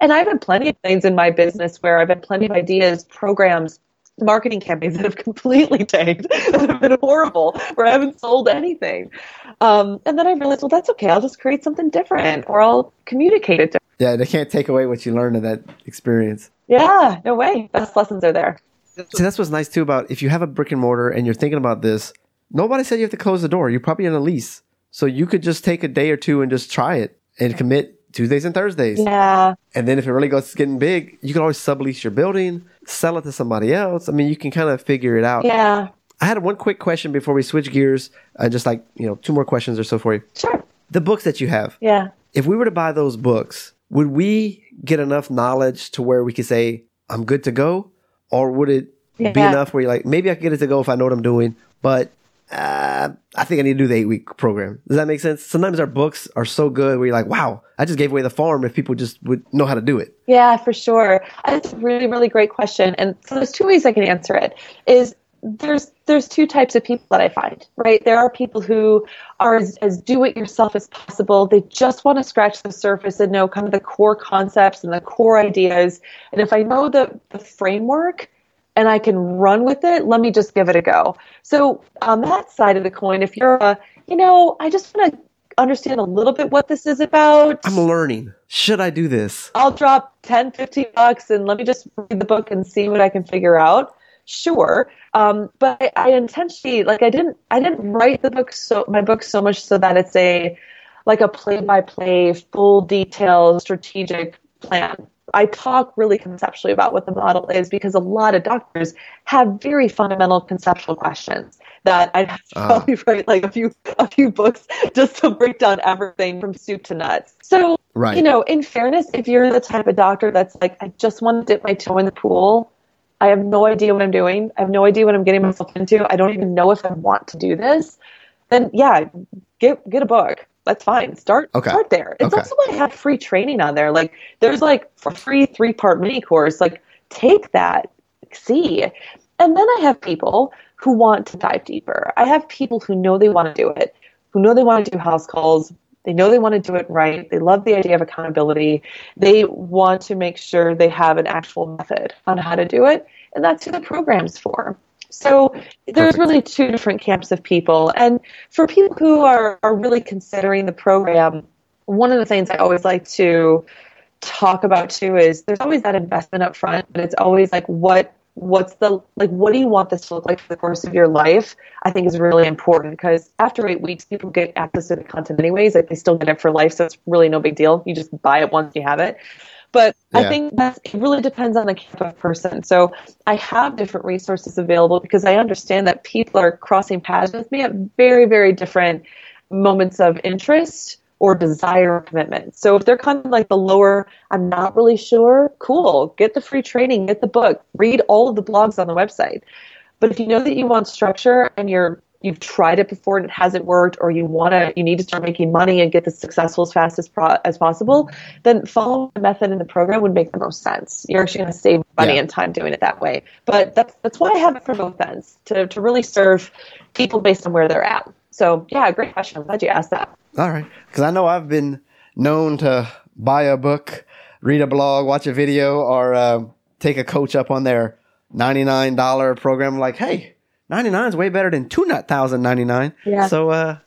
And I've had plenty of things in my business where I've had plenty of ideas, programs, marketing campaigns that have completely tanked, that have been horrible, where I haven't sold anything. Um, and then I realized, well, that's okay. I'll just create something different, or I'll communicate it. Different. Yeah, they can't take away what you learned in that experience. Yeah, no way. Best lessons are there. See, that's what's nice too about if you have a brick and mortar and you're thinking about this. Nobody said you have to close the door. You're probably in a lease, so you could just take a day or two and just try it and commit Tuesdays and Thursdays. Yeah, And then if it really goes getting big, you can always sublease your building, sell it to somebody else. I mean, you can kind of figure it out. yeah, I had one quick question before we switch gears. Uh, just like you know, two more questions or so for you. sure. The books that you have. Yeah. If we were to buy those books, would we get enough knowledge to where we could say I'm good to go, or would it be enough where you're like maybe I can get it to go if I know what I'm doing, but uh, I think I need to do the eight week program. Does that make sense? Sometimes our books are so good where you're like, wow, I just gave away the farm if people just would know how to do it. Yeah, for sure. That's a really, really great question. And so there's two ways I can answer it. Is there's there's two types of people that I find, right? There are people who are as, as do it yourself as possible. They just want to scratch the surface and know kind of the core concepts and the core ideas. And if I know the, the framework and I can run with it, let me just give it a go. So on that side of the coin, if you're a, you know, I just want to understand a little bit what this is about. I'm learning. Should I do this? I'll drop 10, 15 bucks and let me just read the book and see what I can figure out. Sure. Um, but I, I intentionally, like I didn't, I didn't write the book so, my book so much so that it's a, like a play by play, full detailed strategic plan. I talk really conceptually about what the model is because a lot of doctors have very fundamental conceptual questions that I'd have to Ah. probably write like a few a few books just to break down everything from soup to nuts. So Right. you know, in fairness, if you're the type of doctor that's like, I just want to dip my toe in the pool, I have no idea what I'm doing, I have no idea what I'm getting myself into, I don't even know if I want to do this, then yeah, get get a book. That's fine. Start Okay. start there. It's Okay. also why I have free training on there. Like there's like a free three part mini course. Like take that, see. And then I have people who want to dive deeper. I have people who know they want to do it, who know they want to do house calls. They know they want to do it right. They love the idea of accountability. They want to make sure they have an actual method on how to do it. And that's who the program's for. So there's really two different camps of people. And for people who are, are really considering the program, one of the things I always like to talk about too is there's always that investment up front, but it's always like what what's the like what do you want this to look like for the course of your life i think is really important because after eight weeks people get access to the content anyways like they still get it for life so it's really no big deal you just buy it once you have it but yeah. I think that it really depends on the type of person. So I have different resources available because I understand that people are crossing paths with me at very, very different moments of interest or desire commitment. So if they're kind of like the lower, I'm not really sure, cool, get the free training, get the book, read all of the blogs on the website. But if you know that you want structure and you're you've tried it before and it hasn't worked or you want to you need to start making money and get this successful as fast as pro- as possible then following the method in the program would make the most sense you're actually going to save money yeah. and time doing it that way but that's that's why i have it for both ends to, to really serve people based on where they're at so yeah great question i'm glad you asked that all right because i know i've been known to buy a book read a blog watch a video or uh, take a coach up on their $99 program like hey 99 is way better than two thousand ninety nine. Yeah. So, uh,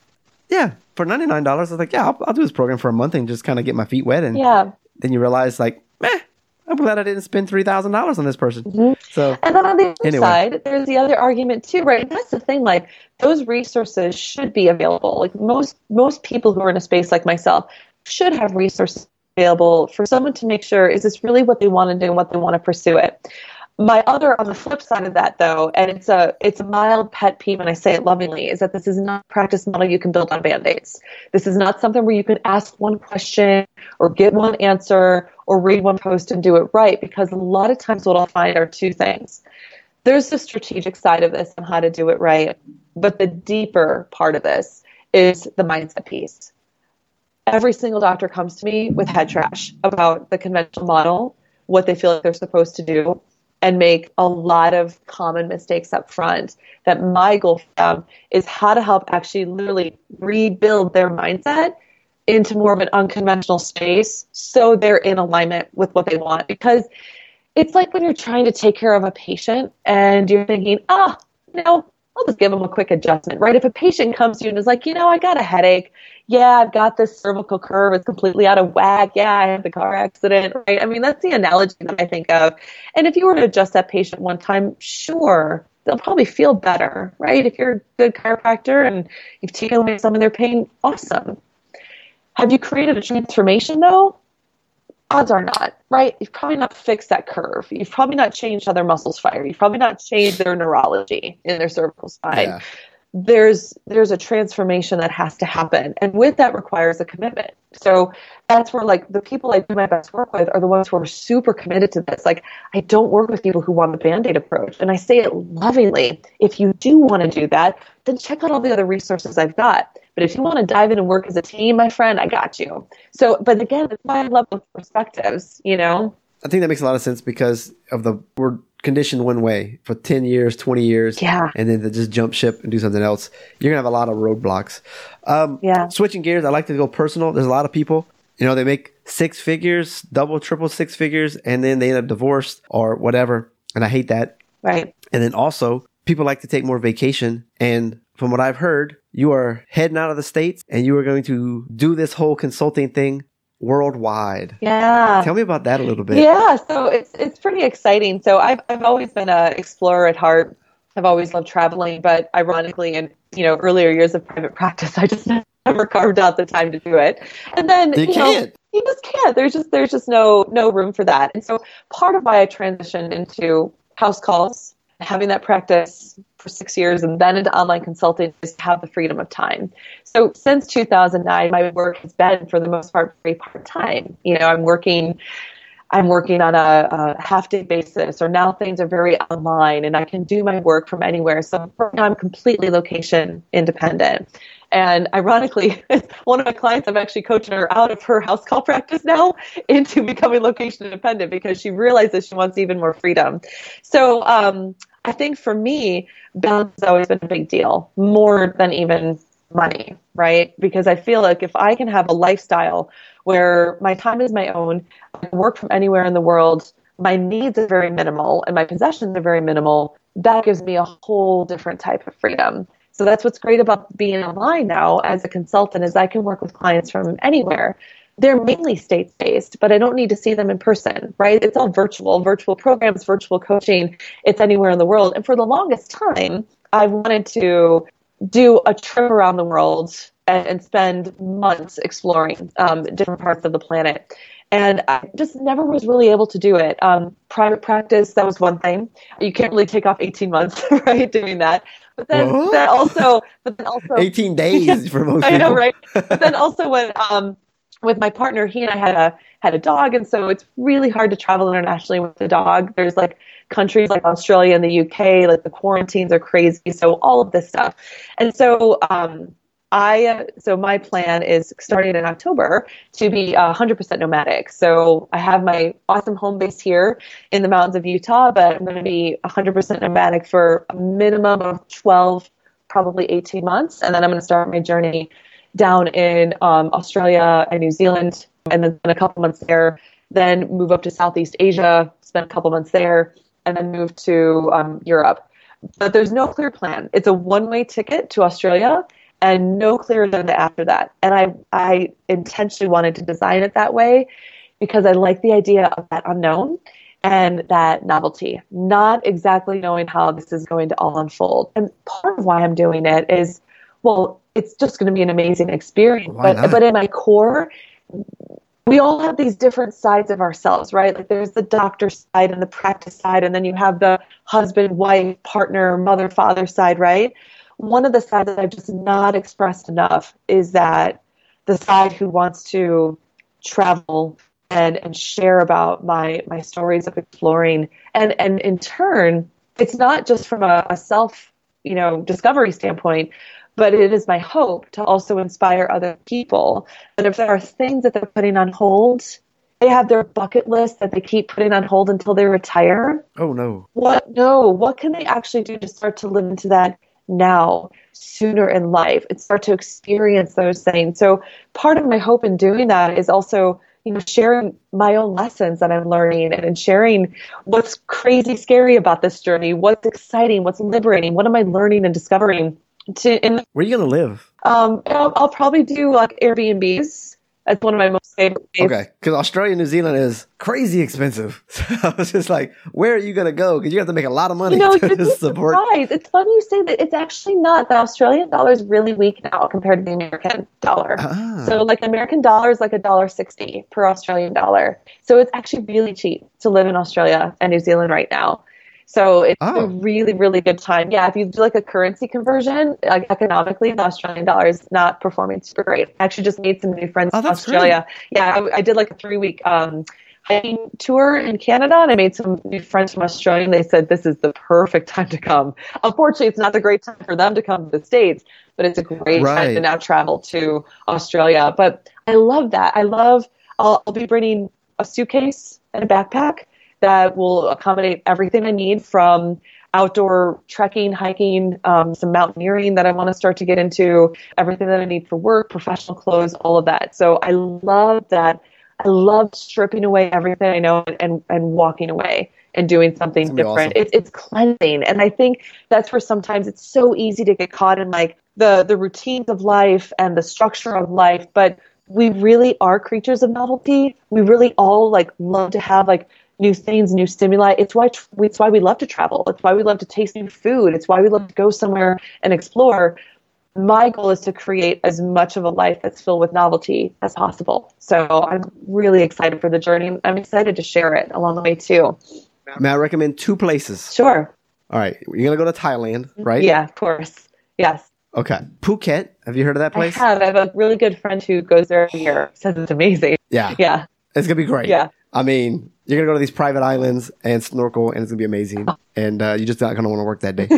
yeah, for ninety nine dollars, I was like, yeah, I'll, I'll, do this program for a month and just kind of get my feet wet. And yeah, then you realize, like, meh, I'm glad I didn't spend three thousand dollars on this person. Mm-hmm. So, and then on the other anyway. side, there's the other argument too, right? And that's the thing. Like, those resources should be available. Like most most people who are in a space like myself should have resources available for someone to make sure is this really what they want to do and what they want to pursue it my other on the flip side of that though and it's a it's a mild pet peeve and i say it lovingly is that this is not a practice model you can build on band-aids. This is not something where you can ask one question or get one answer or read one post and do it right because a lot of times what i'll find are two things. There's the strategic side of this on how to do it right but the deeper part of this is the mindset piece. Every single doctor comes to me with head trash about the conventional model what they feel like they're supposed to do and make a lot of common mistakes up front. That my goal for them is how to help actually literally rebuild their mindset into more of an unconventional space so they're in alignment with what they want. Because it's like when you're trying to take care of a patient and you're thinking, ah, oh, know, I'll just give them a quick adjustment, right? If a patient comes to you and is like, you know, I got a headache. Yeah, I've got this cervical curve. It's completely out of whack. Yeah, I had the car accident, right? I mean, that's the analogy that I think of. And if you were to adjust that patient one time, sure, they'll probably feel better, right? If you're a good chiropractor and you've taken away some of their pain, awesome. Have you created a transformation though? Odds are not, right? You've probably not fixed that curve. You've probably not changed how their muscles fire. You've probably not changed their neurology in their cervical spine. Yeah. There's there's a transformation that has to happen. And with that requires a commitment. So that's where like the people I do my best work with are the ones who are super committed to this. Like I don't work with people who want the band-aid approach. And I say it lovingly. If you do want to do that, then check out all the other resources I've got but if you want to dive in and work as a team, my friend, I got you. So, but again, it's why I love those perspectives, you know? I think that makes a lot of sense because of the, we're conditioned one way for 10 years, 20 years. Yeah. And then to just jump ship and do something else. You're going to have a lot of roadblocks. Um, yeah. Switching gears, I like to go personal. There's a lot of people, you know, they make six figures, double, triple six figures, and then they end up divorced or whatever. And I hate that. Right. And then also, people like to take more vacation and from what I've heard, you are heading out of the States and you are going to do this whole consulting thing worldwide. Yeah. Tell me about that a little bit. Yeah, so it's it's pretty exciting. So I've I've always been an explorer at heart. I've always loved traveling, but ironically in, you know, earlier years of private practice, I just never carved out the time to do it. And then you, you can't. Know, you just can't. There's just there's just no no room for that. And so part of why I transitioned into house calls, having that practice for six years and then into online consulting is to have the freedom of time. So since 2009, my work has been for the most part very part time. You know, I'm working. I'm working on a, a half day basis, or now things are very online and I can do my work from anywhere. So I'm completely location independent. And ironically, one of my clients, I'm actually coaching her out of her house call practice now into becoming location independent because she realizes she wants even more freedom. So um, I think for me, balance has always been a big deal, more than even money, right? Because I feel like if I can have a lifestyle where my time is my own, I can work from anywhere in the world, my needs are very minimal, and my possessions are very minimal, that gives me a whole different type of freedom. So that's what's great about being online now as a consultant is I can work with clients from anywhere. They're mainly states based, but I don't need to see them in person, right? It's all virtual, virtual programs, virtual coaching. It's anywhere in the world. And for the longest time, I wanted to do a trip around the world and, and spend months exploring um, different parts of the planet. And I just never was really able to do it. Um, private practice, that was one thing. You can't really take off 18 months, right, doing that. But then, then also, but then also, 18 days for most I people. know, right? But then also when um, with my partner, he and I had a had a dog, and so it's really hard to travel internationally with a dog. There's like countries like Australia and the UK, like the quarantines are crazy. So all of this stuff, and so um, I so my plan is starting in October to be uh, 100% nomadic. So I have my awesome home base here in the mountains of Utah, but I'm going to be 100% nomadic for a minimum of 12, probably 18 months, and then I'm going to start my journey down in um, Australia and New Zealand, and then a couple months there. Then move up to Southeast Asia, spend a couple months there, and then move to um, Europe. But there's no clear plan. It's a one-way ticket to Australia, and no clear agenda after that. And I, I intentionally wanted to design it that way because I like the idea of that unknown and that novelty, not exactly knowing how this is going to all unfold. And part of why I'm doing it is, well, it's just going to be an amazing experience. Why but not? but in my core, we all have these different sides of ourselves, right? Like there's the doctor side and the practice side, and then you have the husband, wife, partner, mother, father side, right? One of the sides that I've just not expressed enough is that the side who wants to travel and and share about my my stories of exploring and and in turn it's not just from a, a self you know discovery standpoint but it is my hope to also inspire other people. That if there are things that they're putting on hold they have their bucket list that they keep putting on hold until they retire. Oh, no. what no. What can they actually do to start to live into that now sooner in life and start to experience those things? So part of my hope in doing that is also you know sharing my own lessons that i'm learning and sharing what's crazy scary about this journey what's exciting what's liberating what am i learning and discovering to in Where are you going to live? um I'll, I'll probably do like airbnbs that's one of my most favorite things. Okay, because Australia, and New Zealand is crazy expensive. So I was just like, where are you going to go? Because you have to make a lot of money You know, to you'd be support. surprised. It's funny you say that. It's actually not. The Australian dollar is really weak now compared to the American dollar. Ah. So, like the American dollar is like a dollar sixty per Australian dollar. So it's actually really cheap to live in Australia and New Zealand right now. So it's Oh. a really, really good time. Yeah, if you do like a currency conversion, like economically, the Australian dollar is not performing super great. I actually just made some new friends Oh, in Australia. Yeah, I, I did like a three week um, hiking tour in Canada, and I made some new friends from Australia. And they said this is the perfect time to come. Unfortunately, it's not the great time for them to come to the states, but it's a great Right. time to now travel to Australia. But I love that. I love. I'll, I'll be bringing a suitcase and a backpack that will accommodate everything I need from outdoor trekking, hiking, um, some mountaineering that I want to start to get into, everything that I need for work, professional clothes, all of that. So I love that. I love stripping away everything I know and, and walking away and doing something different. awesome. It's, it's cleansing. And I think that's where sometimes it's so easy to get caught in like the, the routines of life and the structure of life. But we really are creatures of novelty. We really all like love to have like new things, new stimuli. It's why it's why we love to travel. It's why we love to taste new food. It's why we love to go somewhere and explore. My goal is to create as much of a life that's filled with novelty as possible. So I'm really excited for the journey. I'm excited to share it along the way too. May I recommend two places? Sure. All right, you're gonna go to Thailand, right? Yeah, of course. Yes. Okay. Phuket. Have you heard of that place? I have. I have a really good friend who goes there every year. Says it's amazing. Yeah. Yeah. It's gonna be great. Yeah. I mean, you're gonna go to these private islands and snorkel, and it's gonna be amazing. And uh, you're just not gonna want to work that day.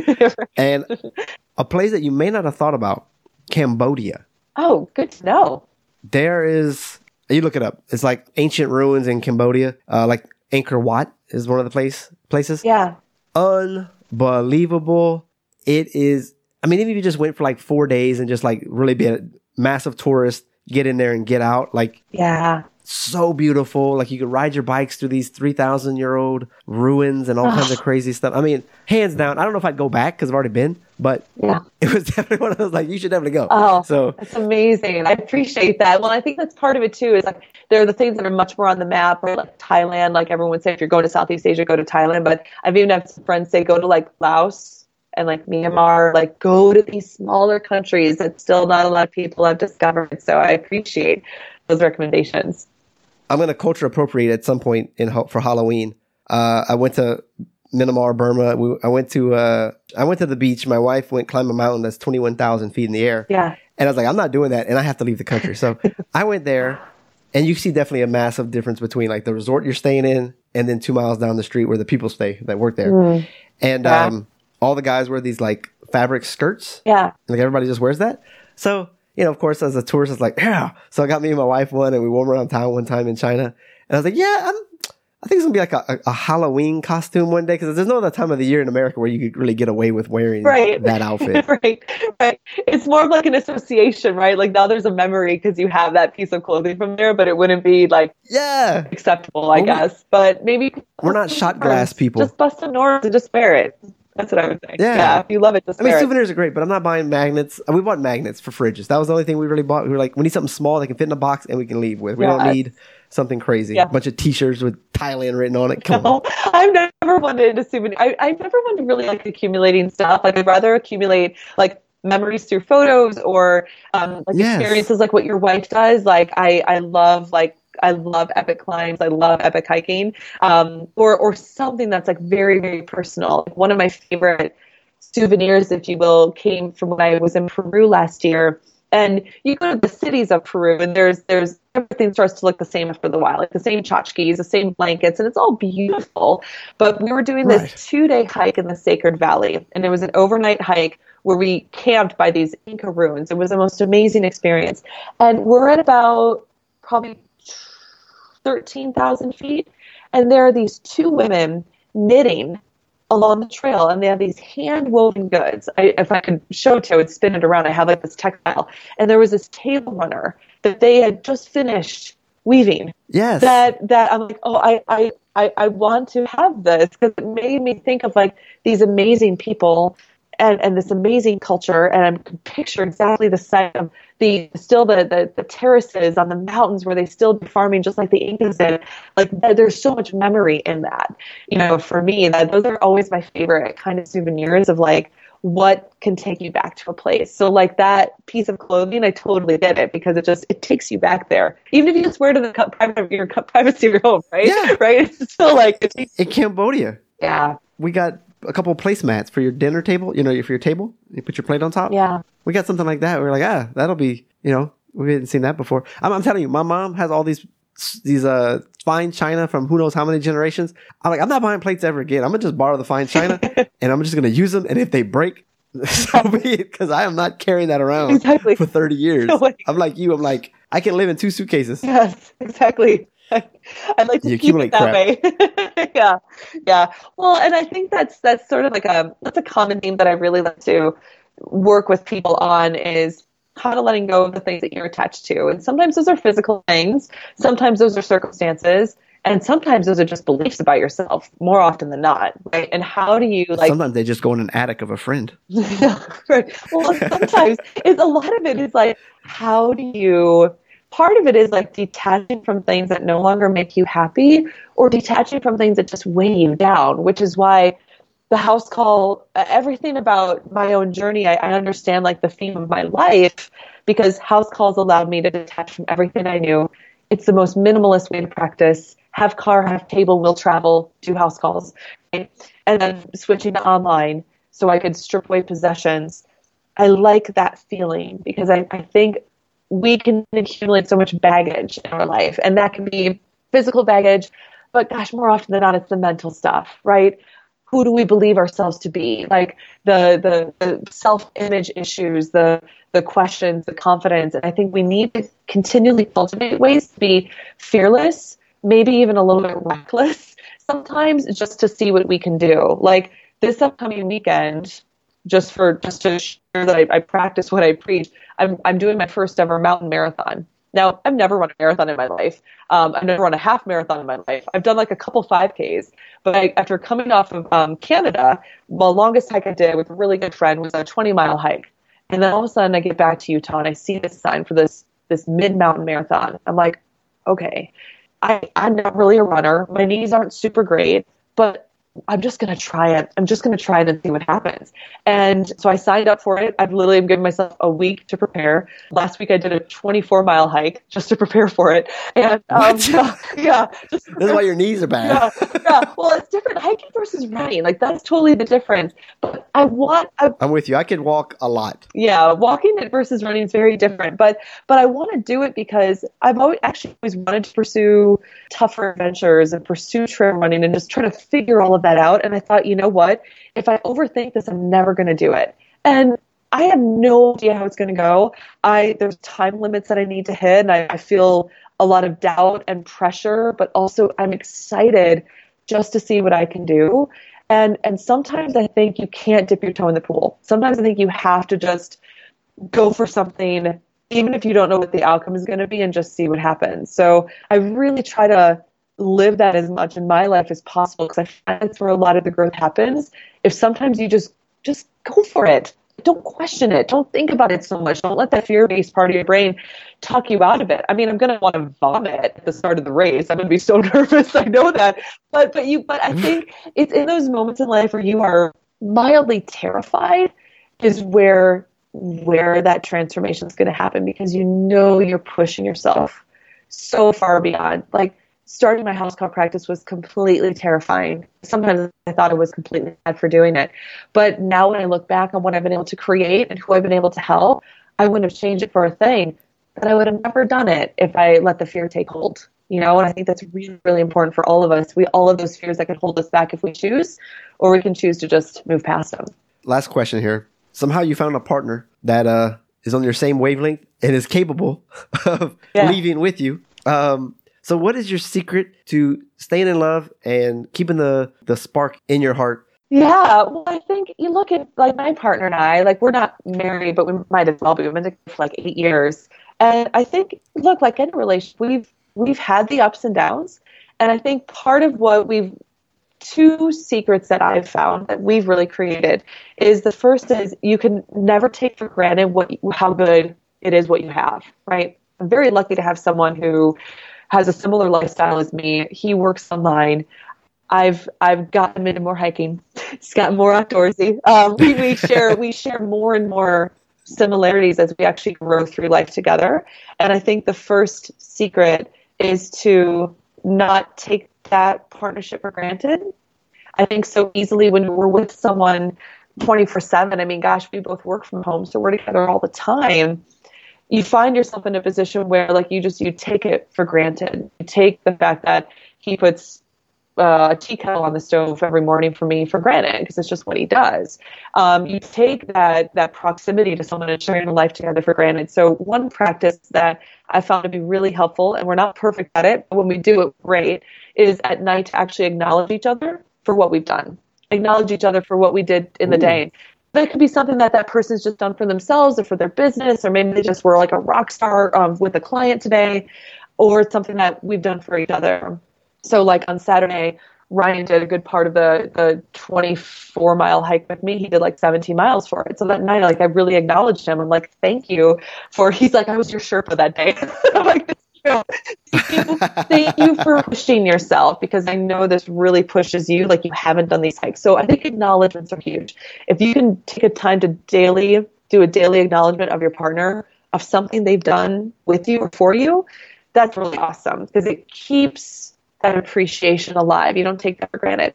and a place that you may not have thought about, Cambodia. oh, good to know. There is. You look it up. It's like ancient ruins in Cambodia. Uh, like Angkor Wat is one of the place places. Yeah. Unbelievable. It is. I mean, even if you just went for like four days and just like really be a massive tourist, get in there and get out, like Yeah. So beautiful. Like you could ride your bikes through these 3,000 year old ruins and all kinds of crazy stuff. I mean, hands down, I don't know if I'd go back because I've already been, but Yeah. it was definitely one of those like, you should definitely go. Oh, so that's amazing. I appreciate that. Well, I think that's part of it too. Is like there are the things that are much more on the map, right? Like Thailand. Like everyone would say, if you're going to Southeast Asia, go to Thailand. But I've even had some friends say, go to like Laos and like Myanmar. Like go to these smaller countries that still not a lot of people have discovered. So I appreciate those recommendations. I'm going to culture appropriate at some point in ho- for Halloween. Uh, I went to Myanmar, Burma. We, I went to uh, I went to the beach. My wife went climb a mountain that's 21,000 feet in the air. Yeah. And I was like, I'm not doing that, and I have to leave the country. So I went there, and you see definitely a massive difference between like the resort you're staying in, and then two miles down the street where the people stay that work there. And Yeah. um, all the guys wear these like fabric skirts. Yeah. Like everybody just wears that. So, you know, of course, as a tourist, it's like, yeah. So I got me and my wife one and we wore 'em around town one time in China. And I was like, yeah, I'm, I think it's gonna be like a, a, Halloween costume one day because there's no other time of the year in America where you could really get away with wearing Right. that outfit. right, right. It's more of like an association, right? Like now there's a memory because you have that piece of clothing from there, but it wouldn't be like yeah. acceptable, I Well, we- guess. But maybe We're not shot glass people. Just bust a norms and just wear it. That's what I would say. Yeah. if you love it, just I mean, it. souvenirs are great, but I'm not buying magnets. Uh, We bought magnets for fridges. That was the only thing we really bought. We were like, we need something small that can fit in a box and we can leave with. We don't need something crazy. Yeah. A bunch of T-shirts with Thailand written on it. Come on. I've never wanted a souvenir. I, I've never wanted to really like accumulating stuff. Like I'd rather accumulate like memories through photos or um, like Yes. experiences like what your wife does. Like I, I love like I love epic climbs. I love epic hiking. Um, or or something that's like very very personal. One of my favorite souvenirs, if you will, came from when I was in Peru last year. And you go to the cities of Peru, and there's there's everything starts to look the same after the while, like the same tchotchkes, the same blankets, and it's all beautiful. But we were doing this Right. two day hike in the Sacred Valley, and it was an overnight hike where we camped by these Inca ruins. It was the most amazing experience, and we're at about probably thirteen thousand feet, and there are these two women knitting along the trail and they have these hand woven goods. I, if I could show it to you, I would spin it around. I have like this textile. And there was this table runner that they had just finished weaving Yes. that that I'm like, oh, I I I, I want to have this because it made me think of like these amazing people and, and this amazing culture, and I can picture exactly the site of the still the, the the terraces on the mountains where they still do farming just like the Incas did. Like there's so much memory in that. You know, for me, that those are always my favorite kind of souvenirs of like what can take you back to a place. So like that piece of clothing, I totally get it because it just it takes you back there. Even if you just wear in the private of your privacy of your home, right? Yeah. Right? It's still like in Cambodia, yeah, we got a couple placemats for your dinner table. You know, for your table, you put your plate on top. yeah. We got something like that. We are like, ah, that'll be, you know, we hadn't seen that before. I'm, I'm telling you, my mom has all these these uh fine china from who knows how many generations. I'm like, I'm not buying plates ever again. I'm gonna just borrow the fine china and I'm just gonna use them. And if they break, so be it. Because I am not carrying that around Exactly. for 30 years. I'm like you. I'm like, I can live in two suitcases. Yes, exactly. I'd like to You keep accumulate it that way. yeah, yeah. Well, and I think that's that's sort of like a that's a common theme that I really like to work with people on is how to letting go of the things that you're attached to. And sometimes those are physical things, sometimes those are circumstances, and sometimes those are just beliefs about yourself. More often than not, right? And how do you like Sometimes they just go in an attic of a friend. right. Well, sometimes it's a lot of it is like, how do you? Part of it is like detaching from things that no longer make you happy, or detaching from things that just weigh you down. Which is why the house call, uh, everything about my own journey, I, I understand like the theme of my life because house calls allowed me to detach from everything I knew. It's the most minimalist way to practice. Have car, have table, will travel, do house calls, right? and then switching to online so I could strip away possessions. I like that feeling because I, I think we can accumulate so much baggage in our life, and that can be physical baggage, but gosh, more often than not, it's the mental stuff, right? Who do we believe ourselves to be? Like the the, the self image issues, the the questions, the confidence, and I think we need to continually cultivate ways to be fearless, maybe even a little bit reckless sometimes, just to see what we can do. Like this upcoming weekend, just for just to ensure that I, I practice what I preach. I'm I'm doing my first ever mountain marathon. Now, I've never run a marathon in my life. Um, I've never run a half marathon in my life. I've done like a couple 5Ks. But I, after coming off of um, Canada, the longest hike I did with a really good friend was a 20 mile hike. And then all of a sudden I get back to Utah and I see this sign for this, this mid mountain marathon. I'm like, okay, I, I'm not really a runner. My knees aren't super great, but I'm just going to try it. I'm just going to try it and see what happens. And so I signed up for it. I've literally given myself a week to prepare. Last week I did a 24 mile hike just to prepare for it. And um, yeah, yeah this is why your knees are bad. Yeah, yeah, well, it's different hiking versus running. Like that's totally the difference. But I want. I, I'm with you. I could walk a lot. Yeah, walking it versus running is very different. But but I want to do it because I've always actually always wanted to pursue tougher adventures and pursue trail running and just try to figure all of that out. And I thought, you know what? If I overthink this, I'm never going to do it. And I have no idea how it's going to go. I there's time limits that I need to hit, and I, I feel a lot of doubt and pressure, but also I'm excited just to see what I can do. And and sometimes I think you can't dip your toe in the pool. Sometimes I think you have to just go for something even if you don't know what the outcome is going to be and just see what happens. So I really try to live that as much in my life as possible because I find that's where a lot of the growth happens. If sometimes you just just go for it. Don't question it. Don't think about it so much. Don't let that fear-based part of your brain talk you out of it. I mean, I'm going to want to vomit at the start of the race. I'm going to be so nervous. I know that. But but you but I mm. think it's in those moments in life where you are mildly terrified is where where that transformation is going to happen because you know you're pushing yourself so far beyond like starting my house call practice was completely terrifying. Sometimes I thought I was completely bad for doing it. But now when I look back on what I've been able to create and who I've been able to help, I wouldn't have changed it for a thing. But I would have never done it if I let the fear take hold. You know, and I think that's really, really important for all of us. We all have those fears that can hold us back if we choose, or we can choose to just move past them. Last question here. Somehow you found a partner that uh, is on your same wavelength and is capable of yeah. leaving with you. Um, so, what is your secret to staying in love and keeping the the spark in your heart? Yeah, well, I think you look at like my partner and I, like we're not married, but we might as well be. We've been together for like eight years, and I think, look, like in a relationship, we've we've had the ups and downs, and I think part of what we've two secrets that I've found that we've really created is the first is you can never take for granted what how good it is what you have, right? I'm very lucky to have someone who has a similar lifestyle as me. He works online. I've I've gotten into more hiking. He's gotten more outdoorsy. Um, we, we share we share more and more similarities as we actually grow through life together. And I think the first secret is to not take that partnership for granted. I think so easily when we're with someone 24 7, I mean, gosh, we both work from home, so we're together all the time you find yourself in a position where like you just you take it for granted. You take the fact that he puts uh, a tea kettle on the stove every morning for me for granted because it's just what he does. Um, you take that that proximity to someone and sharing a life together for granted. So one practice that I found to be really helpful, and we're not perfect at it, but when we do it great, is at night to actually acknowledge each other for what we've done acknowledge each other for what we did in the day that could be something that that person's just done for themselves or for their business, or maybe they just were like a rock star um, with a client today, or it's something that we've done for each other. So, like on Saturday, Ryan did a good part of the the 24 mile hike with me. He did like 17 miles for it. So that night, like I really acknowledged him. I'm like, thank you for. He's like, I was your Sherpa that day. I'm like, thank you for pushing yourself because I know this really pushes you like you haven't done these hikes. So I think acknowledgments are huge. If you can take a time to daily do a daily acknowledgement of your partner of something they've done with you or for you, that's really awesome because it keeps that appreciation alive. You don't take that for granted.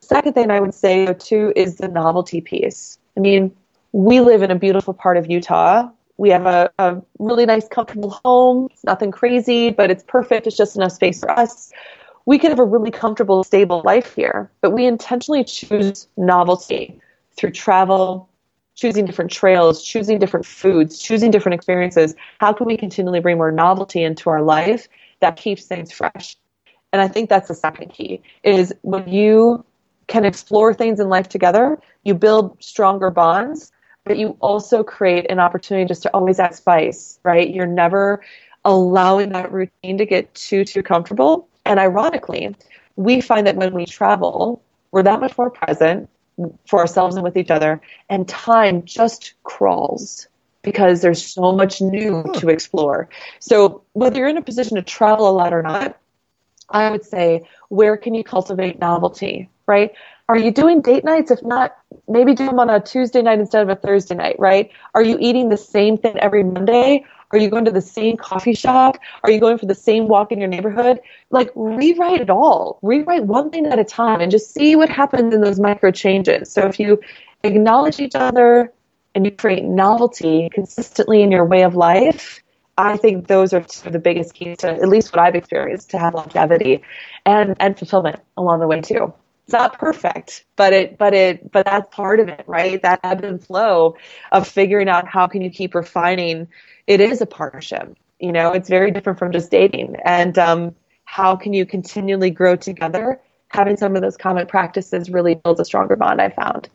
Second thing I would say too is the novelty piece. I mean, we live in a beautiful part of Utah we have a, a really nice, comfortable home. It's nothing crazy, but it's perfect. It's just enough space for us. We can have a really comfortable, stable life here, but we intentionally choose novelty through travel, choosing different trails, choosing different foods, choosing different experiences. How can we continually bring more novelty into our life that keeps things fresh? And I think that's the second key is when you can explore things in life together, you build stronger bonds but you also create an opportunity just to always add spice, right? You're never allowing that routine to get too, too comfortable. And ironically, we find that when we travel, we're that much more present for ourselves and with each other, and time just crawls because there's so much new to explore. So, whether you're in a position to travel a lot or not, I would say, where can you cultivate novelty, right? Are you doing date nights? If not, maybe do them on a Tuesday night instead of a Thursday night, right? Are you eating the same thing every Monday? Are you going to the same coffee shop? Are you going for the same walk in your neighborhood? Like, rewrite it all. Rewrite one thing at a time and just see what happens in those micro changes. So, if you acknowledge each other and you create novelty consistently in your way of life, I think those are two of the biggest keys to at least what I've experienced to have longevity and, and fulfillment along the way too. It's not perfect, but it but it but that's part of it, right? That ebb and flow of figuring out how can you keep refining. It is a partnership. You know, it's very different from just dating. And um, how can you continually grow together? Having some of those common practices really builds a stronger bond. I found.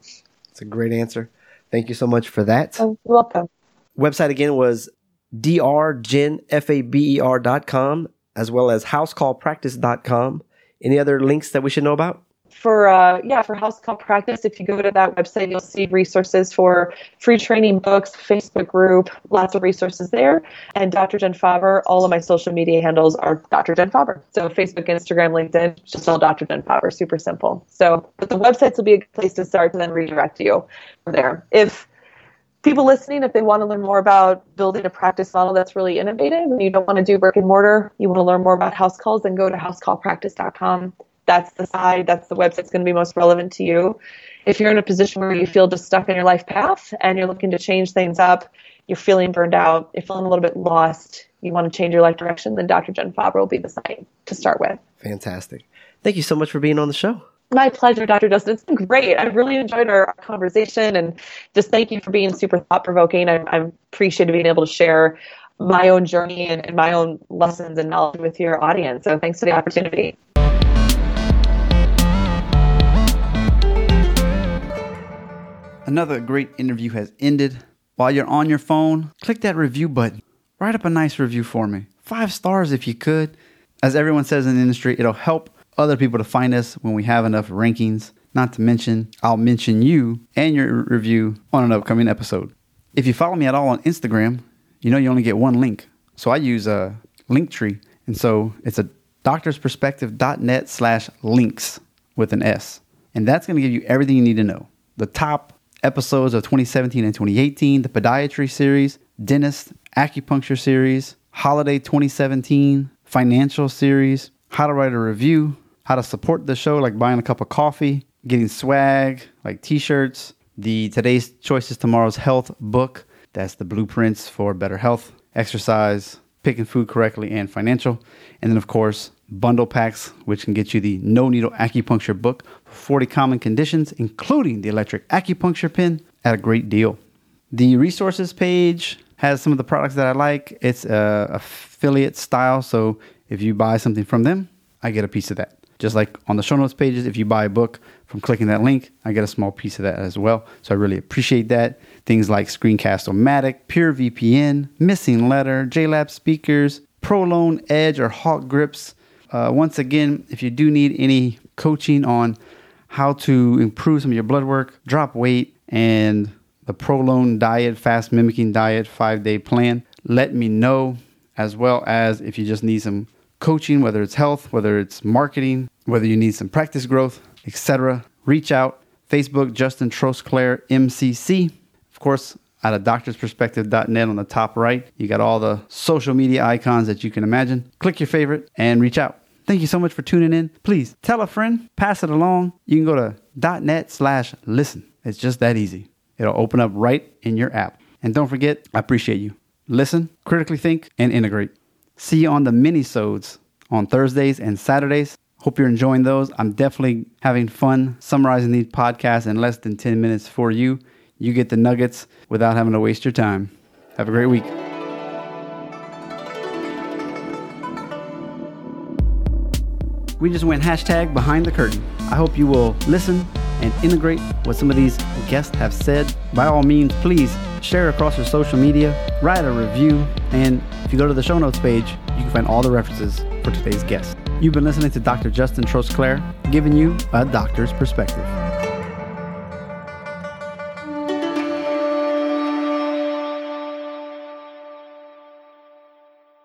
It's a great answer. Thank you so much for that. Oh, you're welcome. Website again was drjenfaber.com as well as housecallpractice.com. Any other links that we should know about? For uh, yeah, for house call practice, if you go to that website, you'll see resources for free training books, Facebook group, lots of resources there. And Dr. Jen Faber, all of my social media handles are Dr. Jen Faber. So Facebook, Instagram, LinkedIn, just all Dr. Jen Faber, super simple. So, but the websites will be a good place to start to then redirect you from there. If people listening, if they want to learn more about building a practice model that's really innovative and you don't want to do brick and mortar, you want to learn more about house calls, then go to housecallpractice.com. That's the side, that's the website that's going to be most relevant to you. If you're in a position where you feel just stuck in your life path and you're looking to change things up, you're feeling burned out, you're feeling a little bit lost, you want to change your life direction, then Dr. Jen Faber will be the site to start with. Fantastic. Thank you so much for being on the show. My pleasure, Dr. Justin. It's been great. I really enjoyed our conversation and just thank you for being super thought provoking. I'm, I'm appreciative being able to share my own journey and, and my own lessons and knowledge with your audience. So thanks for the opportunity. Another great interview has ended. While you're on your phone, click that review button. Write up a nice review for me. Five stars if you could. As everyone says in the industry, it'll help other people to find us when we have enough rankings. Not to mention, I'll mention you and your review on an upcoming episode. If you follow me at all on Instagram, you know you only get one link. So I use a Linktree. And so it's a doctorsperspective.net slash links with an S. And that's going to give you everything you need to know. The top episodes of 2017 and 2018, the podiatry series, dentist, acupuncture series, holiday 2017, financial series, how to write a review, how to support the show, like buying a cup of coffee, getting swag, like t shirts, the Today's Choices Tomorrow's Health book. That's the blueprints for better health, exercise, picking food correctly, and financial. And then, of course, bundle packs, which can get you the no needle acupuncture book for 40 common conditions, including the electric acupuncture pin at a great deal. The resources page has some of the products that I like. It's a affiliate style, so if you buy something from them, I get a piece of that. Just like on the show notes pages, if you buy a book from clicking that link, I get a small piece of that as well. So I really appreciate that. Things like Screencast-O-Matic, Pure VPN, Missing Letter, JLab speakers, ProLon Edge or Hawk grips. Uh, once again, if you do need any coaching on how to improve some of your blood work, drop weight, and the ProLon diet, fast mimicking diet, five day plan, let me know. As well as if you just need some coaching, whether it's health, whether it's marketing, whether you need some practice growth, etc. Reach out. Facebook, Justin Trosclair, MCC. Of course, out of doctorsperspective.net on the top right, you got all the social media icons that you can imagine. Click your favorite and reach out. Thank you so much for tuning in. Please tell a friend, pass it along. You can go to .net slash listen. It's just that easy. It'll open up right in your app. And don't forget, I appreciate you. Listen, critically think, and integrate. See you on the mini-sodes on Thursdays and Saturdays. Hope you're enjoying those. I'm definitely having fun summarizing these podcasts in less than 10 minutes for you. You get the nuggets without having to waste your time. Have a great week. We just went hashtag behind the curtain. I hope you will listen and integrate what some of these guests have said. By all means, please share across your social media, write a review, and If you go to the show notes page, you can find all the references for today's guest. You've been listening to Dr. Justin Trosclair, giving you a doctor's perspective.